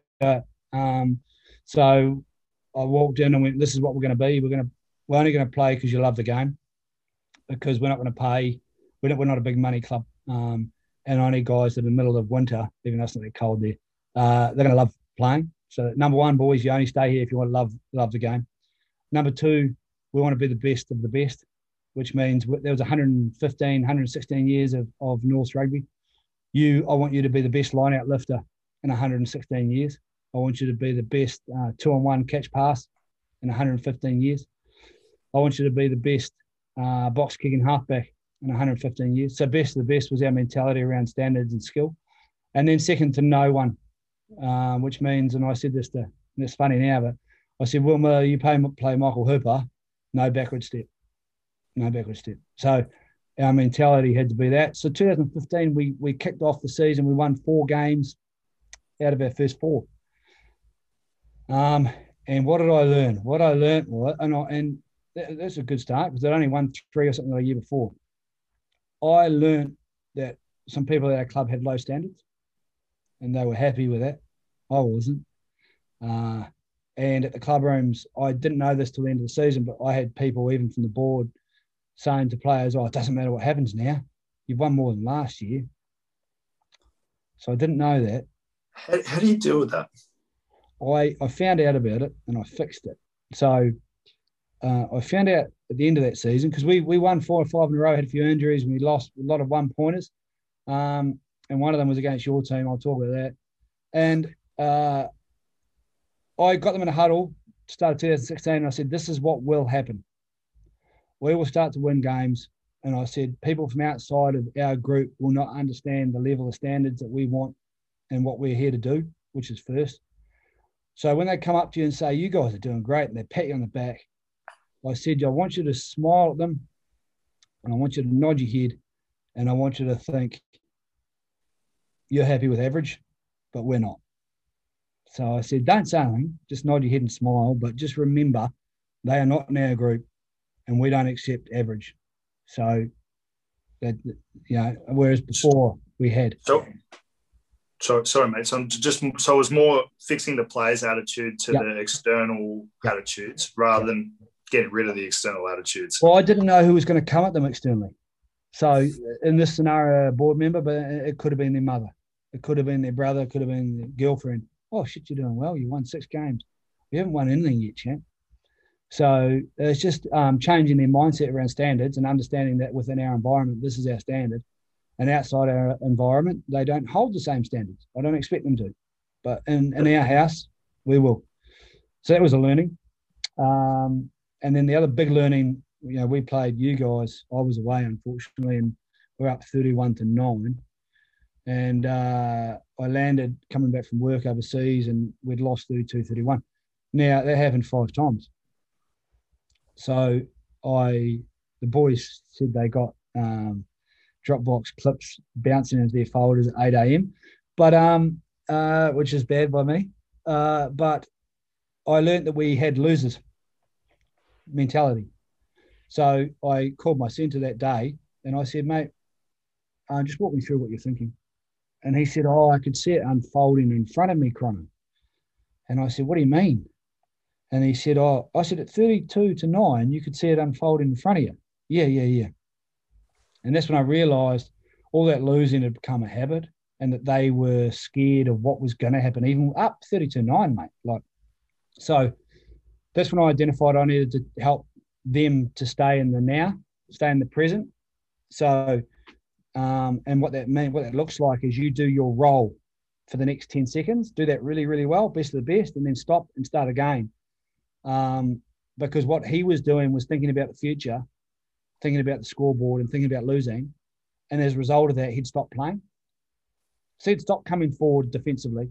Um, so I walked in and went, "This is what we're going to be. We're going to we're only going to play because you love the game, because we're not going to pay. We're not, we're not a big money club, um, and I need guys that in the middle of winter, even though it's not that cold there, uh, they're going to love playing. So number one, boys, you only stay here if you want to love love the game. Number two, we want to be the best of the best, which means there was 115, 116 years of, of North rugby. You, I want you to be the best line out lifter in 116 years. I want you to be the best uh, two on one catch pass in 115 years. I want you to be the best uh, box kicking halfback in 115 years. So best of the best was our mentality around standards and skill. And then second to no one, um, which means, and I said this to, and it's funny now, but I said, Wilma, you play, play Michael Hooper, no backward step, no backward step. So our mentality had to be that. So 2015, we we kicked off the season. We won four games out of our first four. Um, and what did I learn? What I learned, and I, and that's a good start because I'd only won three or something a year before. I learned that some people at our club had low standards, and they were happy with that. I wasn't. Uh, and at the club rooms, I didn't know this till the end of the season, but I had people even from the board saying to players, "Oh, it doesn't matter what happens now. You've won more than last year." So I didn't know that.
How, how do you deal with that?
I I found out about it and I fixed it. So uh, I found out at the end of that season because we we won four or five in a row, had a few injuries, and we lost a lot of one pointers. Um, and one of them was against your team. I'll talk about that. And uh, I got them in a huddle, started 2016, and I said, This is what will happen. We will start to win games. And I said, People from outside of our group will not understand the level of standards that we want and what we're here to do, which is first. So when they come up to you and say, You guys are doing great, and they pat you on the back, I said, I want you to smile at them and I want you to nod your head and I want you to think you're happy with average, but we're not. So I said, don't say anything, just nod your head and smile, but just remember they are not in our group and we don't accept average. So that, you know, whereas before we had.
So, so sorry, mate. So I'm just so it was more fixing the players' attitude to yep. the external yep. attitudes rather yep. than getting rid of the external attitudes.
Well, I didn't know who was going to come at them externally. So in this scenario, a board member, but it could have been their mother, it could have been their brother, it could have been their girlfriend. Oh shit, you're doing well. You won six games. You haven't won anything yet, champ. So it's just um, changing their mindset around standards and understanding that within our environment, this is our standard, and outside our environment, they don't hold the same standards. I don't expect them to, but in, in our house, we will. So that was a learning. Um, and then the other big learning, you know, we played you guys. I was away, unfortunately, and we're up 31 to 9. And uh, I landed coming back from work overseas and we'd lost 32 31. Now, that happened five times. So I, the boys said they got um, Dropbox clips bouncing into their folders at 8 a.m., but um, uh, which is bad by me. Uh, but I learned that we had losers mentality. So I called my centre that day and I said, mate, uh, just walk me through what you're thinking. And he said, oh, I could see it unfolding in front of me, Cronin. And I said, what do you mean? And he said, oh, I said, at 32 to 9, you could see it unfolding in front of you. Yeah, yeah, yeah. And that's when I realised all that losing had become a habit and that they were scared of what was going to happen, even up 32 9, mate. Like, so that's when I identified I needed to help them to stay in the now, stay in the present. So, um, and what that means, what that looks like is you do your role for the next 10 seconds, do that really, really well, best of the best, and then stop and start again. Um, because what he was doing was thinking about the future, thinking about the scoreboard, and thinking about losing. And as a result of that, he'd stop playing. So he'd stop coming forward defensively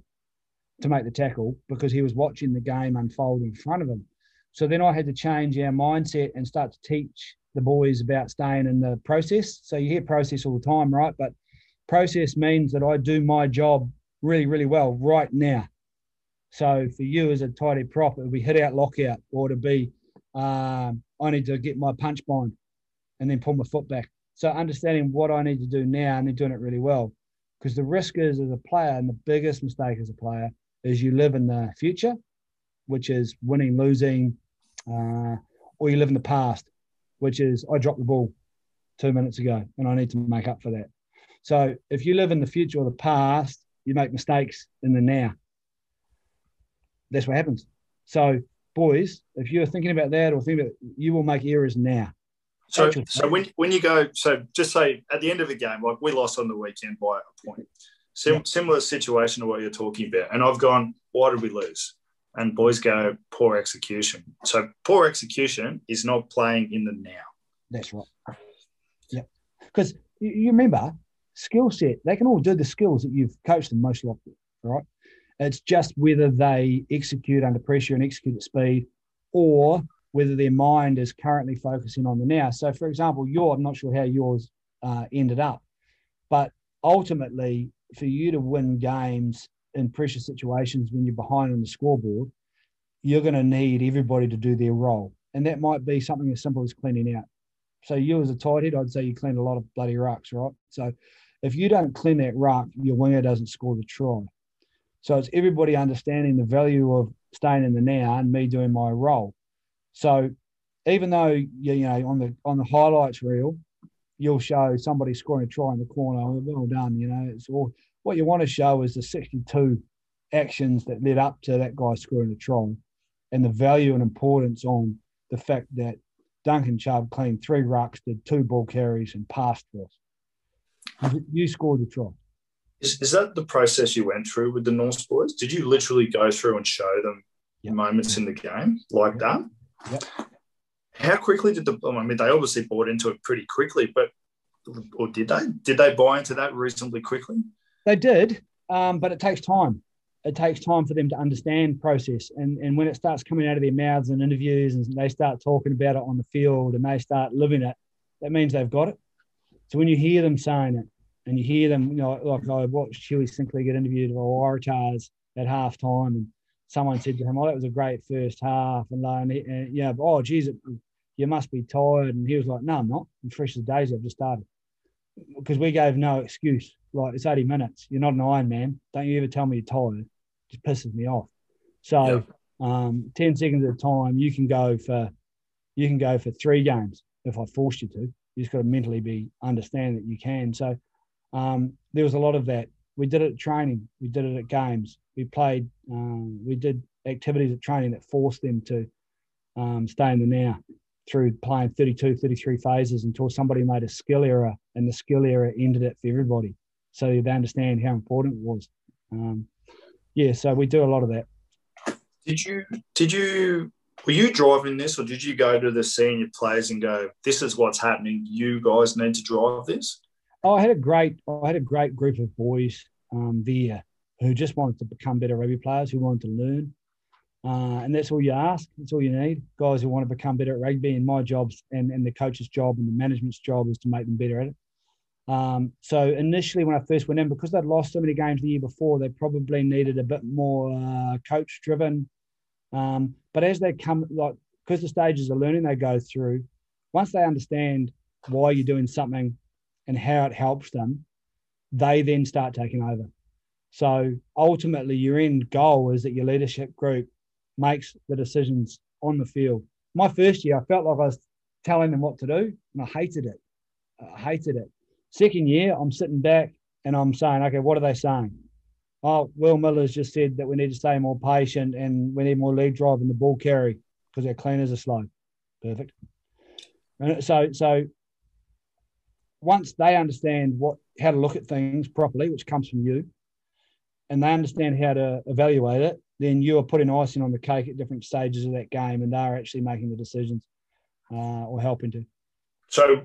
to make the tackle because he was watching the game unfold in front of him. So then I had to change our mindset and start to teach the boys about staying in the process. So you hear process all the time, right? But process means that I do my job really, really well right now. So for you as a tidy prop, it would be hit out lockout or to be um, I need to get my punch bind and then pull my foot back. So understanding what I need to do now and then doing it really well. Because the risk is as a player, and the biggest mistake as a player is you live in the future, which is winning, losing, uh, or you live in the past, which is I dropped the ball two minutes ago and I need to make up for that. So if you live in the future or the past, you make mistakes in the now. That's what happens. So boys, if you're thinking about that or thinking about, you will make errors now.
So, so when when you go, so just say at the end of the game, like we lost on the weekend by a point. Sim, yeah. Similar situation to what you're talking about, and I've gone, why did we lose? And boys go, poor execution. So poor execution is not playing in the now.
That's right. Yeah, because you, you remember skill set. They can all do the skills that you've coached them most likely, right? It's just whether they execute under pressure and execute at speed, or whether their mind is currently focusing on the now. So, for example, your I'm not sure how yours uh, ended up, but ultimately, for you to win games in pressure situations when you're behind on the scoreboard, you're going to need everybody to do their role, and that might be something as simple as cleaning out. So, you as a tight head, I'd say you clean a lot of bloody rucks, right? So, if you don't clean that ruck, your winger doesn't score the try. So it's everybody understanding the value of staying in the now and me doing my role. So even though you, know on the on the highlights reel, you'll show somebody scoring a try in the corner. Oh, well done, you know. It's all what you want to show is the 62 actions that led up to that guy scoring the try, and the value and importance on the fact that Duncan Chubb cleaned three rucks, did two ball carries, and passed for us. You scored the try.
Is, is that the process you went through with the North boys? Did you literally go through and show them yep. moments in the game like that?
Yep.
How quickly did the? I mean, they obviously bought into it pretty quickly, but or did they? Did they buy into that reasonably quickly?
They did, um, but it takes time. It takes time for them to understand process, and and when it starts coming out of their mouths in interviews, and they start talking about it on the field, and they start living it, that means they've got it. So when you hear them saying it, and you hear them, you know, like I watched Huey Sinclair get interviewed by Waratahs at half time, and someone said to him, "Oh, that was a great first half," and, and, he, and yeah, oh, geez, you must be tired, and he was like, "No, I'm not. I'm fresh as daisy. I've just started." Because we gave no excuse. Like it's 80 minutes. You're not an Iron Man. Don't you ever tell me you're tired. It just pisses me off. So, yeah. um, 10 seconds at a time, you can go for, you can go for three games if I forced you to. You just got to mentally be understand that you can. So um, there was a lot of that. We did it at training. We did it at games. We played. Um, we did activities at training that forced them to um, stay in the now through playing 32, 33 phases until somebody made a skill error and the skill error ended it for everybody. So they understand how important it was. Um, yeah, so we do a lot of that.
Did you did you were you driving this or did you go to the senior players and go, This is what's happening, you guys need to drive this?
Oh, I had a great, I had a great group of boys um, there who just wanted to become better rugby players, who wanted to learn, uh, and that's all you ask. That's all you need. Guys who want to become better at rugby, and my jobs and, and the coach's job and the management's job is to make them better at it. Um, so initially, when I first went in, because they'd lost so many games the year before, they probably needed a bit more uh, coach-driven. Um, but as they come, like because the stages of learning they go through, once they understand why you're doing something and how it helps them, they then start taking over. So ultimately, your end goal is that your leadership group makes the decisions on the field. My first year, I felt like I was telling them what to do, and I hated it. I hated it. Second year, I'm sitting back and I'm saying, okay, what are they saying? Oh, Will Miller's just said that we need to stay more patient and we need more lead drive in the ball carry because our cleaners are slow. Perfect. And so, so once they understand what how to look at things properly, which comes from you, and they understand how to evaluate it, then you are putting icing on the cake at different stages of that game, and they're actually making the decisions uh, or helping to.
So,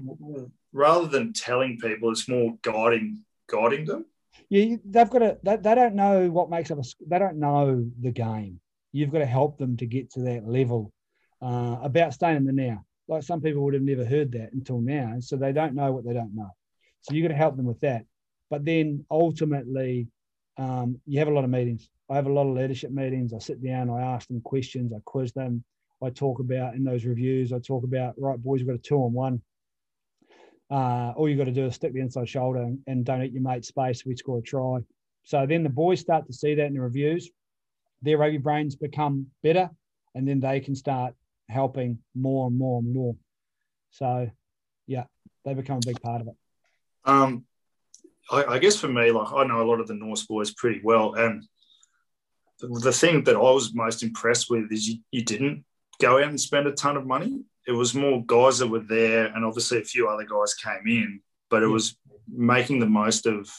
rather than telling people, it's more guiding guiding them.
Yeah, they've got to. They, they don't know what makes up a. They don't know the game. You've got to help them to get to that level uh, about staying in the now like some people would have never heard that until now. So they don't know what they don't know. So you've got to help them with that. But then ultimately, um, you have a lot of meetings. I have a lot of leadership meetings. I sit down, I ask them questions, I quiz them. I talk about in those reviews, I talk about, right, boys, we've got a two on one. Uh, all you've got to do is stick the inside shoulder and, and don't eat your mate's space. We score a try. So then the boys start to see that in the reviews. Their rugby brains become better, and then they can start helping more and more and more. So, yeah, they become a big part of it.
Um, I, I, guess for me, like I know a lot of the Norths boys pretty well, and the thing that I was most impressed with is you, you didn't go out and spend a ton of money. It was more guys that were there, and obviously a few other guys came in, but it was making the most of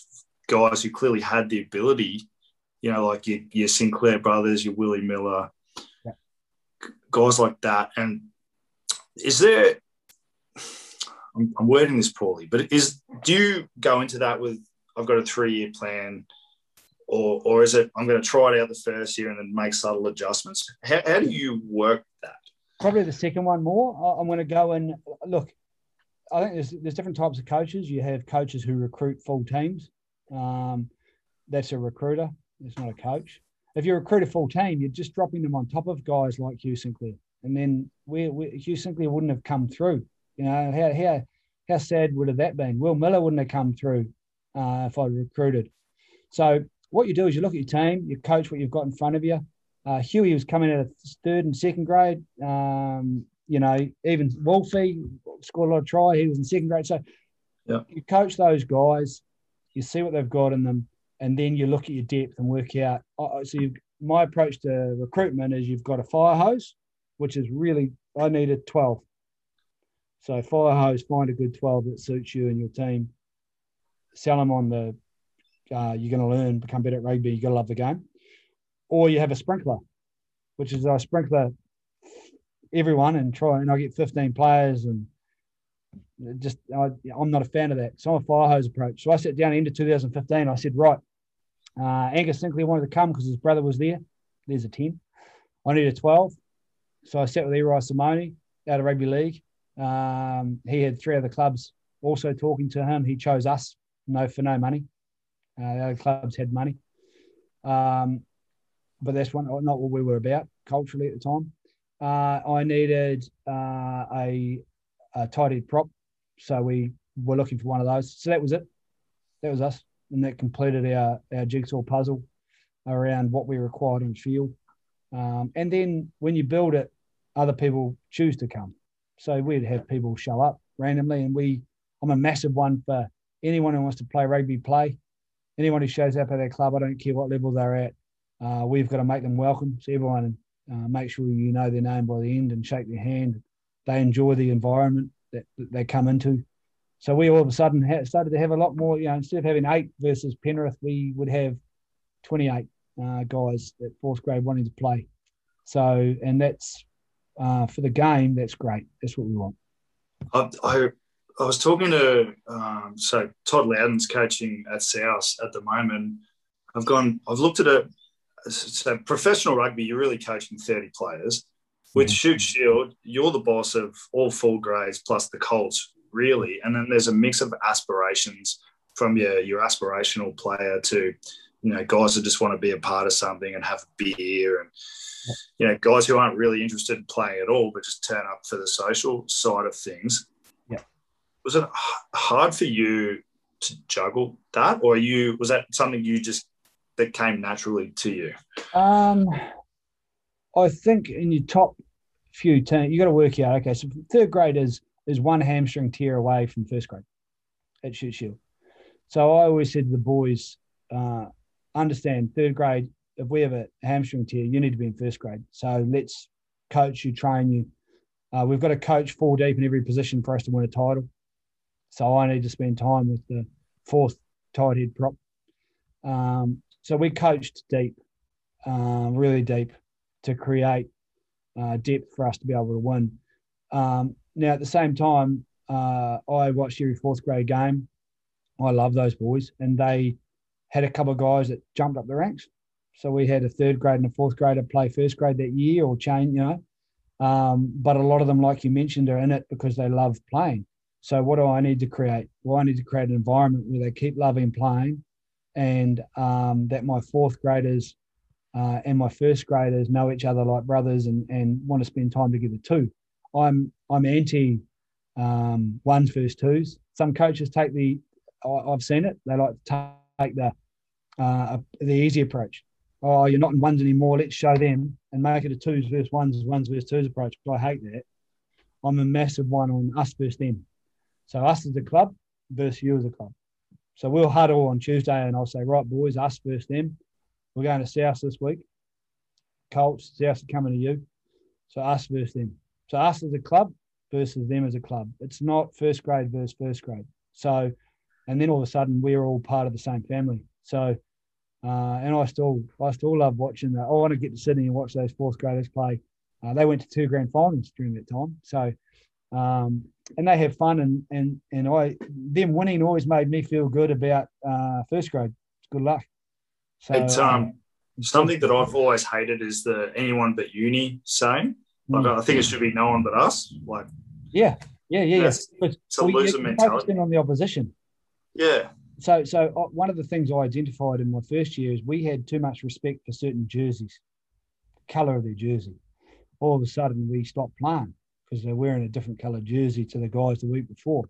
guys who clearly had the ability, you know, like your, your Sinclair brothers, your Willie Miller. Guys like that. And is there, I'm, I'm wording this poorly, but is, do you go into that with, I've got a three year plan? Or, or is it I'm going to try it out the first year and then make subtle adjustments? How, how do you work that?
Probably the second one more. I'm going to go and look. I think there's there's different types of coaches. You have coaches who recruit full teams. Um, that's a recruiter. It's not a coach. If you recruit a full team, you're just dropping them on top of guys like Hugh Sinclair, and then we, we Hugh Sinclair wouldn't have come through. You know how how how sad would have that been? Will Miller wouldn't have come through uh, if I recruited. So what you do is you look at your team, you coach what you've got in front of you. Uh, Huey was coming out of third and second grade. Um, you know, even Wolfie scored a lot of try. He was in second grade. So yeah. you coach those guys, you see what they've got in them, and then you look at your depth and work out. Uh, so my approach to recruitment is you've got a fire hose, which is really I need a twelve. So fire hose, find a good twelve that suits you and your team. Sell them on the. Uh, you're going to learn, become better at rugby. You got to love the game, or you have a sprinkler, which is a sprinkler everyone and try and I get 15 players and just I, am not a fan of that. So I'm a fire hose approach. So I sat down into 2015. I said, right, uh, Angus Sinclair wanted to come because his brother was there. There's a 10. I need a 12. So I sat with Eri Simone out of rugby league. Um, he had three other clubs also talking to him. He chose us, no for no money. Uh, the other clubs had money. Um, but that's one, not what we were about culturally at the time. Uh, I needed uh, a, a tight prop, so we were looking for one of those. So that was it. That was us, and that completed our our jigsaw puzzle around what we required on field. Um, and then when you build it, other people choose to come. So we'd have people show up randomly, and we. I'm a massive one for anyone who wants to play rugby. Play. Anyone who shows up at our club, I don't care what level they're at. Uh, we've got to make them welcome. So everyone uh, make sure you know their name by the end and shake their hand. They enjoy the environment that, that they come into. So we all of a sudden ha- started to have a lot more. You know, instead of having eight versus Penrith, we would have 28 uh, guys at fourth grade wanting to play. So, and that's uh, for the game. That's great. That's what we want.
I, I, I was talking to um, so Todd Louden's coaching at South at the moment. I've gone. I've looked at it so professional rugby, you're really coaching 30 players. With mm-hmm. Shield, you're the boss of all full grades plus the Colts, really. And then there's a mix of aspirations from your, your aspirational player to, you know, guys that just want to be a part of something and have a beer and, you know, guys who aren't really interested in playing at all, but just turn up for the social side of things.
Yeah.
Was it hard for you to juggle that, or you was that something you just that came naturally to you?
Um, I think in your top few teams, you got to work out. Okay, so third grade is is one hamstring tear away from first grade at Shute Shield. So I always said to the boys, uh, understand third grade. If we have a hamstring tear, you need to be in first grade. So let's coach you, train you. Uh, we've got to coach four deep in every position for us to win a title. So I need to spend time with the fourth tight head prop. Um, so we coached deep, uh, really deep, to create uh, depth for us to be able to win. Um, now, at the same time, uh, I watched every fourth grade game. I love those boys, and they had a couple of guys that jumped up the ranks. So we had a third grade and a fourth grader play first grade that year or change, you know. Um, but a lot of them, like you mentioned, are in it because they love playing. So what do I need to create? Well, I need to create an environment where they keep loving playing and um, that my fourth graders uh, and my first graders know each other like brothers and, and want to spend time together too. I'm I'm anti um, ones versus twos. Some coaches take the I've seen it. They like to take the uh, the easy approach. Oh, you're not in ones anymore. Let's show them and make it a twos versus ones, ones versus twos approach. But I hate that. I'm a massive one on us versus them. So us as a club versus you as a club. So we'll huddle on Tuesday and I'll say, right, boys, us versus them. We're going to South this week. Colts, South are coming to you. So us versus them. So us as a club versus them as a club. It's not first grade versus first grade. So, and then all of a sudden we're all part of the same family. So, uh, and I still, I still love watching that. I want to get to Sydney and watch those fourth graders play. Uh, they went to two grand finals during that time. So, um, and they have fun and and and I them winning always made me feel good about uh, first grade. Good luck.
So, it's um something that I've always hated is the anyone but uni saying. Like mm. I think it should be no one but us. Like
yeah, yeah, yeah, yeah.
It's, it's a loser mentality.
on the opposition.
Yeah.
So so uh, one of the things I identified in my first year is we had too much respect for certain jerseys, color of their jersey. All of a sudden we stopped playing because they're wearing a different color jersey to the guys the week before.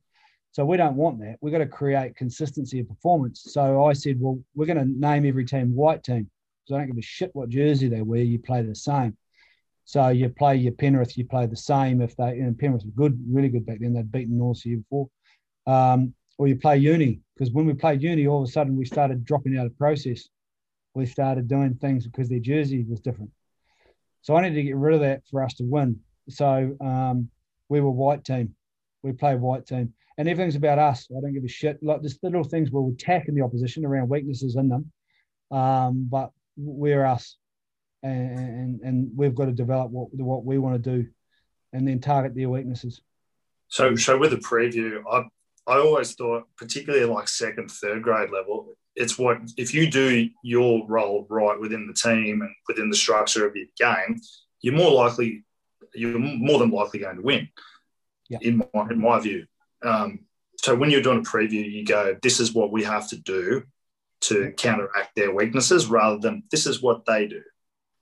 So we don't want that. We've got to create consistency of performance. So I said, well, we're going to name every team white team because I don't give a shit what jersey they wear. You play the same. So you play your Penrith, you play the same. If they and Penrith were good, really good back then, they'd beaten North year before. Um, or you play uni because when we played uni, all of a sudden we started dropping out of process. We started doing things because their jersey was different. So I needed to get rid of that for us to win. So um, we were white team. We played white team, and everything's about us. I don't give a shit. Like there's little things we're attacking the opposition around weaknesses in them, um, but we're us, and, and and we've got to develop what what we want to do, and then target their weaknesses.
So, so with the preview, I I always thought, particularly like second, third grade level, it's what if you do your role right within the team and within the structure of your game, you're more likely you're more than likely going to win.
Yeah.
In my in my view. Um, so when you're doing a preview, you go, "This is what we have to do to counteract their weaknesses," rather than "This is what they do."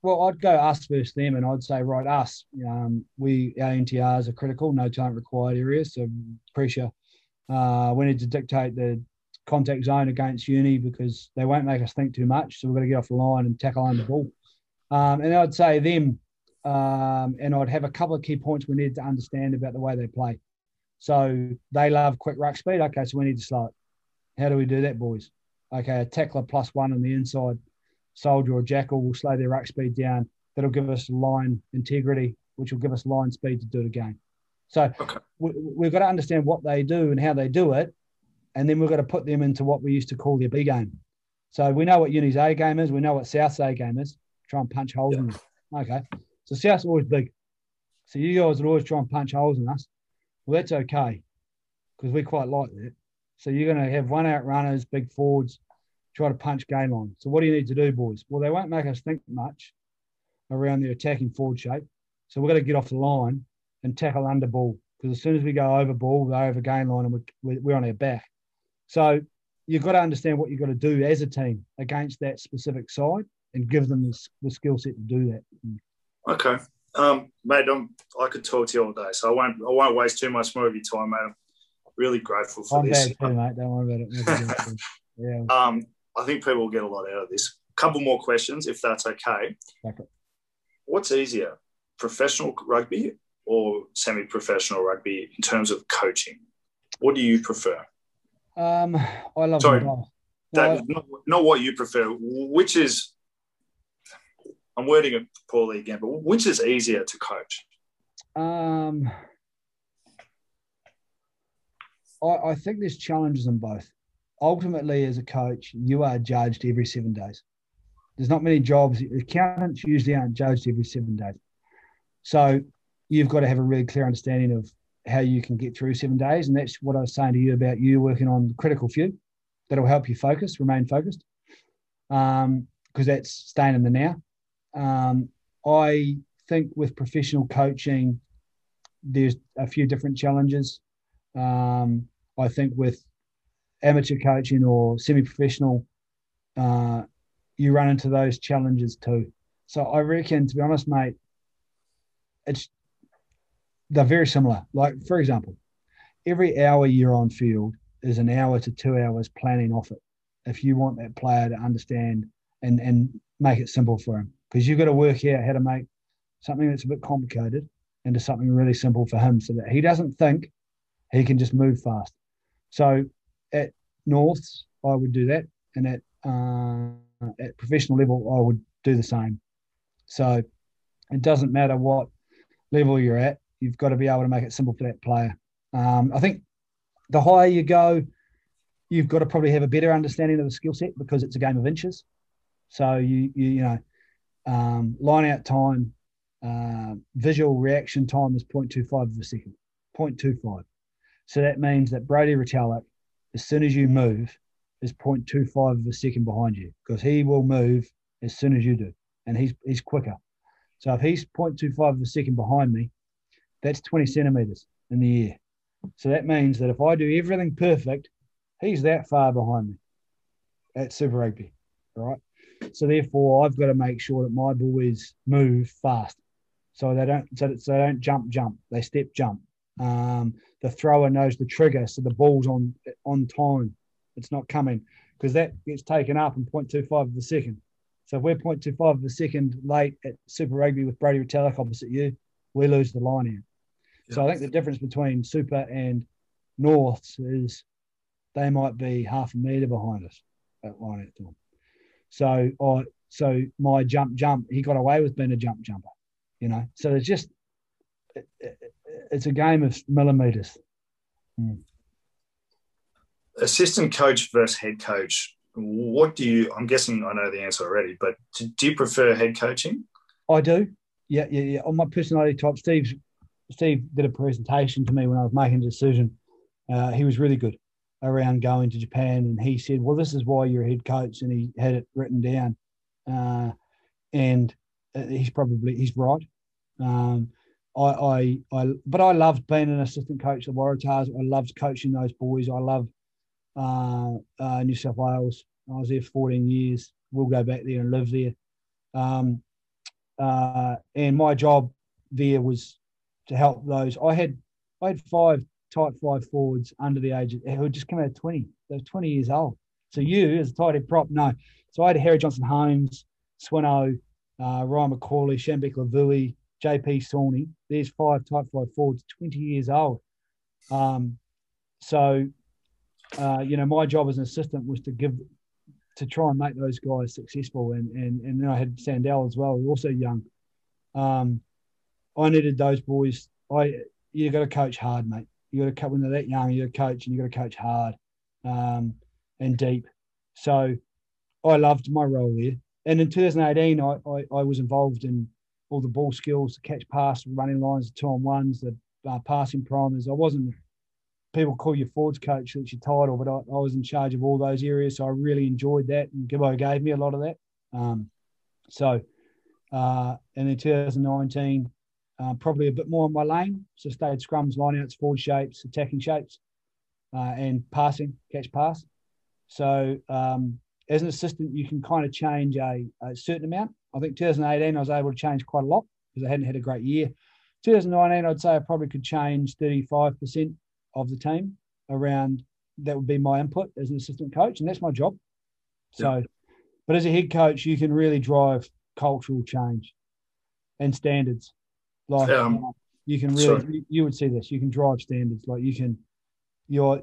Well, I'd go us versus them, and I'd say right us. Um, we our NTRs are critical, no time required areas, so pressure. Uh, we need to dictate the contact zone against uni because they won't make us think too much. So we've got to get off the line and tackle on the ball. Um, and I'd say them um, and I'd have a couple of key points we need to understand about the way they play. So they love quick ruck speed. Okay, so we need to slow it. How do we do that, boys? Okay, a tackler plus one on the inside, soldier or jackal will slow their ruck speed down. That'll give us line integrity, which will give us line speed to do it again. So okay. we, have got to understand what they do and how they do it, and then we've got to put them into what we used to call their B game. So we know what Uni's A game is. We know what South's A game is. Try and punch holes yeah. in them. Okay. So South's always big. So you guys are always trying to punch holes in us. Well, that's okay because we quite like that. So you're going to have one out runners, big forwards, try to punch game line. So what do you need to do, boys? Well, they won't make us think much around the attacking forward shape. So we're going to get off the line and tackle under ball because as soon as we go over ball, they're over game line and we're, we're on our back. So you've got to understand what you've got to do as a team against that specific side and give them the, the skill set to do that.
Okay, um, mate, I'm, I could talk to you all day, so I won't. I won't waste too much more of your time, mate. I'm really grateful for
I'm
this.
Too, mate. Don't worry about it. yeah.
Um, I think people will get a lot out of this. A couple more questions, if that's okay.
okay.
What's easier, professional rugby or semi-professional rugby in terms of coaching? What do you prefer?
Um, I love.
Sorry, that, not, not what you prefer. Which is I'm wording it poorly again, but which is easier to coach?
Um, I, I think there's challenges in both. Ultimately, as a coach, you are judged every seven days. There's not many jobs. Accountants usually aren't judged every seven days. So you've got to have a really clear understanding of how you can get through seven days. And that's what I was saying to you about you working on the critical few. That'll help you focus, remain focused, because um, that's staying in the now. Um, I think with professional coaching, there's a few different challenges. Um, I think with amateur coaching or semi-professional, uh, you run into those challenges too. So I reckon, to be honest, mate, it's they're very similar. Like for example, every hour you're on field is an hour to two hours planning off it. If you want that player to understand and and make it simple for him because you've got to work out how to make something that's a bit complicated into something really simple for him so that he doesn't think he can just move fast. So at Norths, I would do that. And at, uh, at professional level, I would do the same. So it doesn't matter what level you're at, you've got to be able to make it simple for that player. Um, I think the higher you go, you've got to probably have a better understanding of the skill set because it's a game of inches. So you you, you know, um, line out time, uh, visual reaction time is 0.25 of a second, 0.25. So that means that Brodie Retallick, as soon as you move, is 0.25 of a second behind you because he will move as soon as you do, and he's he's quicker. So if he's 0.25 of a second behind me, that's 20 centimeters in the air. So that means that if I do everything perfect, he's that far behind me at Super Rugby, right? So therefore, I've got to make sure that my boys move fast, so they don't so, so they don't jump jump, they step jump. Um, the thrower knows the trigger, so the ball's on on time. It's not coming because that gets taken up in 0.25 of a second. So if we're 0.25 of a second late at Super Rugby with Brodie Retallick opposite you, we lose the line here. Yeah. So I think the difference between Super and Norths is they might be half a metre behind us at line out time. So I so my jump jump, he got away with being a jump jumper, you know. So it's just it, it, it's a game of millimeters.
Hmm. Assistant coach versus head coach. What do you? I'm guessing I know the answer already, but do you prefer head coaching?
I do. Yeah, yeah, yeah. On my personality type, Steve, Steve did a presentation to me when I was making a decision. Uh, he was really good around going to Japan, and he said, "Well, this is why you're a head coach," and he had it written down. Uh, and uh, he's probably he's right. Um, I, I, I, but I loved being an assistant coach at Waratahs. I loved coaching those boys. I love uh, uh, New South Wales. I was there 14 years. We'll go back there and live there. Um, uh, and my job there was to help those. I had I had five tight five forwards under the age of, who had just come out of 20. They were 20 years old. So you, as a tight head prop, no. So I had Harry Johnson Holmes, Swino, uh, Ryan McCauley, Shambeckler Vui, JP Sawney. There's five tight five forwards, 20 years old. Um, so, uh, you know, my job as an assistant was to give, to try and make those guys successful. And and and then I had Sandell as well, also young. Um, I needed those boys. I you got to coach hard, mate. You got to when they're that young, you got to coach and you got to coach hard um, and deep. So I loved my role there. And in 2018, I, I, I was involved in all the ball skills, the catch pass, running lines, the two on ones, the uh, passing primers. I wasn't people call you forwards coach, that's your title, but I, I, was in charge of all those areas. So I really enjoyed that. And Gibbo gave me a lot of that. Um, so, uh, and in 2019, uh, probably a bit more in my lane. So stayed scrums, lineouts, forward shapes, attacking shapes, uh, and passing, catch pass. So um, as an assistant, you can kind of change a, a, certain amount. I think 2018, I was able to change quite a lot because I hadn't had a great year. 2019, I'd say I probably could change 35% of the team around. That would be my input as an assistant coach, and that's my job. So, yeah. but as a head coach, you can really drive cultural change and standards. Like um, you can really, you, you would see this. You can drive standards. Like you can, you're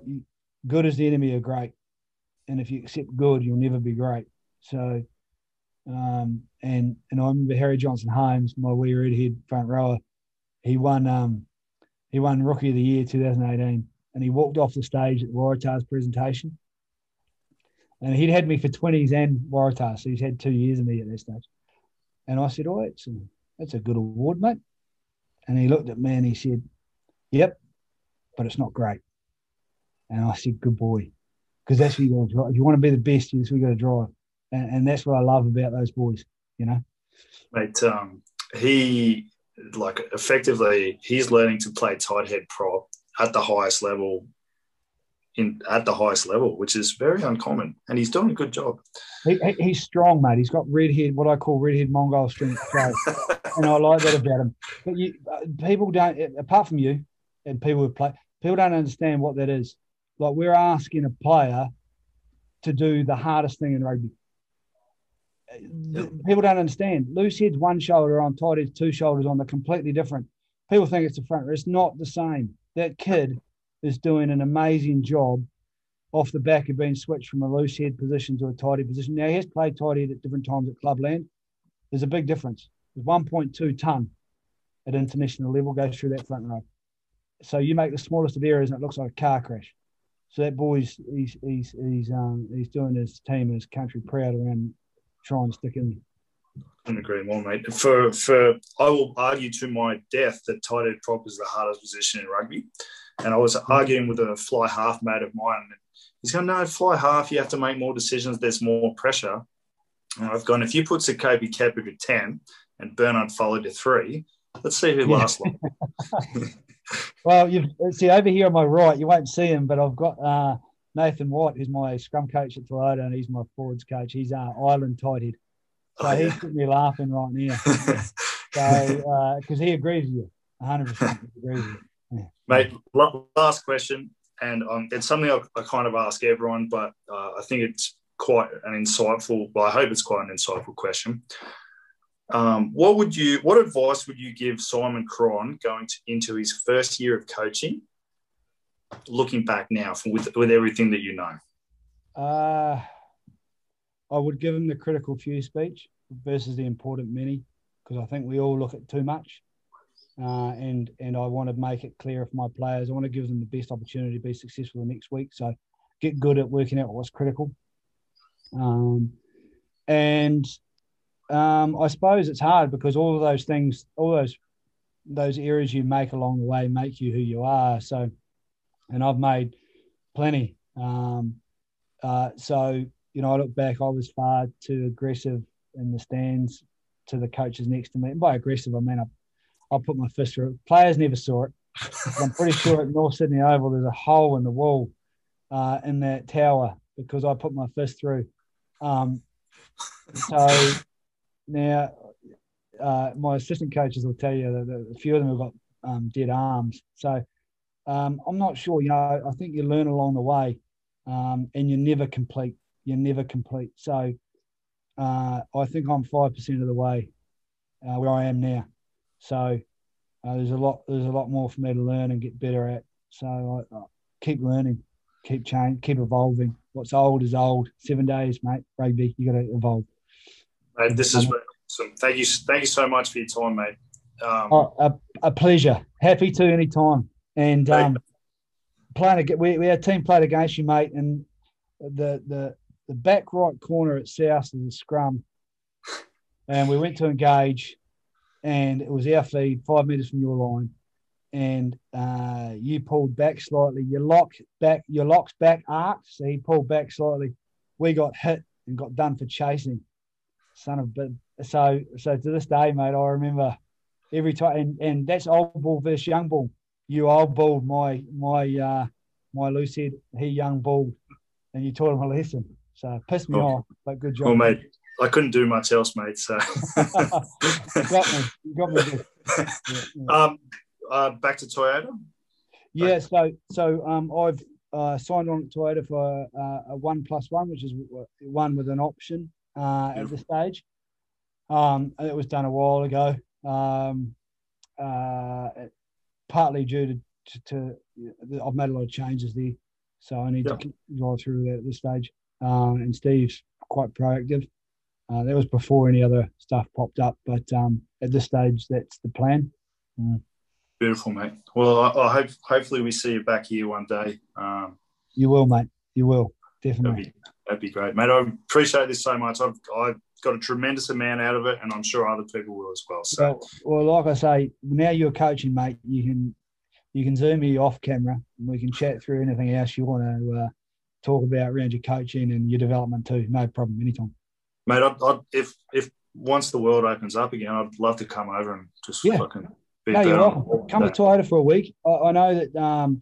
good as the enemy are great, and if you accept good, you'll never be great. So, um, and and I remember Harry Johnson Holmes, my wee redhead front rower. He won um, he won Rookie of the Year 2018, and he walked off the stage at Waratahs presentation. And he'd had me for 20s and Waratahs, so he's had two years of me at that stage. And I said, "Oh, it's a, that's a good award, mate." And he looked at me and he said, Yep, but it's not great. And I said, Good boy. Because that's what you got to drive. If you want to be the best, that's what you got to drive. And, and, that's what I love about those boys, you know?
Mate, um, he, like, effectively, he's learning to play tight head prop at the highest level in at the highest level, which is very uncommon, and he's doing a good job.
He, he's strong, mate. He's got red head, what I call red head Mongol strength and I like that about him. But you, uh, people don't, apart from you, and people who play, people don't understand what that is. Like we're asking a player to do the hardest thing in rugby. People don't understand. Loose head's one shoulder on, tight head's two shoulders on. They're completely different. People think it's the front. It's not the same. That kid is doing an amazing job off the back of being switched from a loose head position to a head position. Now he has played head at different times at clubland. There's a big difference. There's 1.2 ton at international level goes through that front row. So you make the smallest of errors and it looks like a car crash. So that boy's he's he's he's um he's doing his team and his country proud around trying to stick in.
couldn't agree more, mate. For for I will argue to my death that tight prop is the hardest position in rugby. And I was arguing with a fly half mate of mine. And he's going, no, fly half, you have to make more decisions. There's more pressure. And I've gone, if you put Sekope Kepu to 10 and Bernard Foley to three, let's see who lasts long.
well, you see over here on my right, you won't see him, but I've got uh, Nathan White, who's my scrum coach at Toyota, and he's my forwards coach. He's uh, Ireland tight head. So oh, he's got me laughing right now. so, because uh, he agrees with you, 100% agrees with you.
Yeah. Mate, last question, and um, it's something I, I, kind of ask everyone, but uh, I think it's quite an insightful. Well, I hope it's quite an insightful question. Um, what would you? What advice would you give Simon Cron going to, into his first year of coaching? Looking back now, from, with with everything that you know,
uh, I would give him the critical few speech versus the important many, because I think we all look at too much. Uh, and and I want to make it clear for my players. I want to give them the best opportunity to be successful the next week. So get good at working out what's critical. Um, and um, I suppose it's hard because all of those things, all those those errors you make along the way make you who you are. So, and I've made plenty. Um, uh, so you know, I look back, I was far too aggressive in the stands to the coaches next to me. And by aggressive, I mean I I'll put my fist through it. Players never saw it. I'm pretty sure at North Sydney Oval there's a hole in the wall uh, in that tower because I put my fist through. Um, so now uh, my assistant coaches will tell you that a few of them have got um, dead arms. So um, I'm not sure. You know, I think you learn along the way, um, and you're never complete. You're never complete. So uh, I think I'm five percent of the way uh, where I am now. So uh, there's a lot there's a lot more for me to learn and get better at. So I, I keep learning, keep change, keep evolving. What's old is old. Seven days, mate. Rugby, you got to evolve.
Mate, this is awesome. Thank you, thank you so much for your time, mate. Um,
oh, a, a, pleasure. Happy to any time. And um, playing we we had team played against you, mate, and the the the back right corner at South is a scrum, and we went to engage and it was our feed five meters from your line, and uh, you pulled back slightly. Your lock back, your locks back arced, so he pulled back slightly. We got hit and got done for chasing. Son of but so so to this day, mate, I remember every time, and, and that's old bull versus young bull. You old bull, my my uh, my loose head, he young bull, and you taught him a lesson. So pissed me oh. off, but good job.
Well, mate, I couldn't do much else, mate. So
you got me. You got me.
Yeah, yeah. Um, uh, back to Toyota.
Yeah. So so um, I've uh, signed on to Toyota for uh, a one plus one, which is one with an option uh, at this stage. Um, it was done a while ago. Um, uh, partly due to, to, to, I've made a lot of changes there, so I need yep. to drive through that at this stage. Um, and Steve's quite proactive. Uh, that was before any other stuff popped up, but um, at this stage, that's the plan.
Mm. Beautiful, mate. Well, I, I, hope hopefully we see you back here one day. Um,
you will, mate. You will definitely.
That'd be, that'd be great, mate. I appreciate this so much. I've I've got a tremendous amount out of it, and I'm sure other people will as well. So,
well, well like I say, now you're coaching, mate. You can you can zoom me off camera, and we can chat through anything else you want to uh, talk about around your coaching and your development too. No problem, anytime
mate. I'd, I'd, if if once the world opens up again, I'd love to come over and just yeah. fucking. Be
no, you're welcome. Come to Toyota for a week. I, I know that um,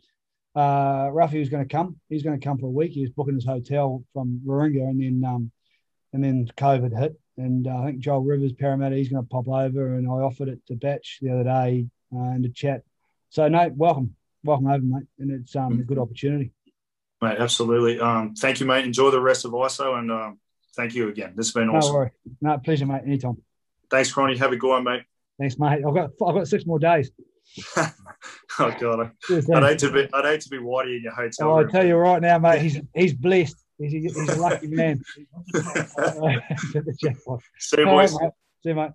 uh, Ruffy was going to come. He's going to come for a week. He was booking his hotel from Warringah, and then um, and then COVID hit. And uh, I think Joel Rivers, Parramatta, he's going to pop over. And I offered it to Batch the other day uh, and to chat. So no, welcome, welcome over, mate. And it's um, a good opportunity.
Mate, absolutely. Um, thank you, mate. Enjoy the rest of ISO, and um, thank you again. This has been awesome. No, worry.
no pleasure, mate. Anytime.
Thanks, Cronny. Have a good one, mate.
Thanks, mate. I've got I've got six more days.
oh God, I'd hate to be I'd hate to be Whitey in your hotel.
Oh, I tell you right now, mate. He's he's blessed. He's, he's a lucky man.
See you, boys.
Right, See you, mate.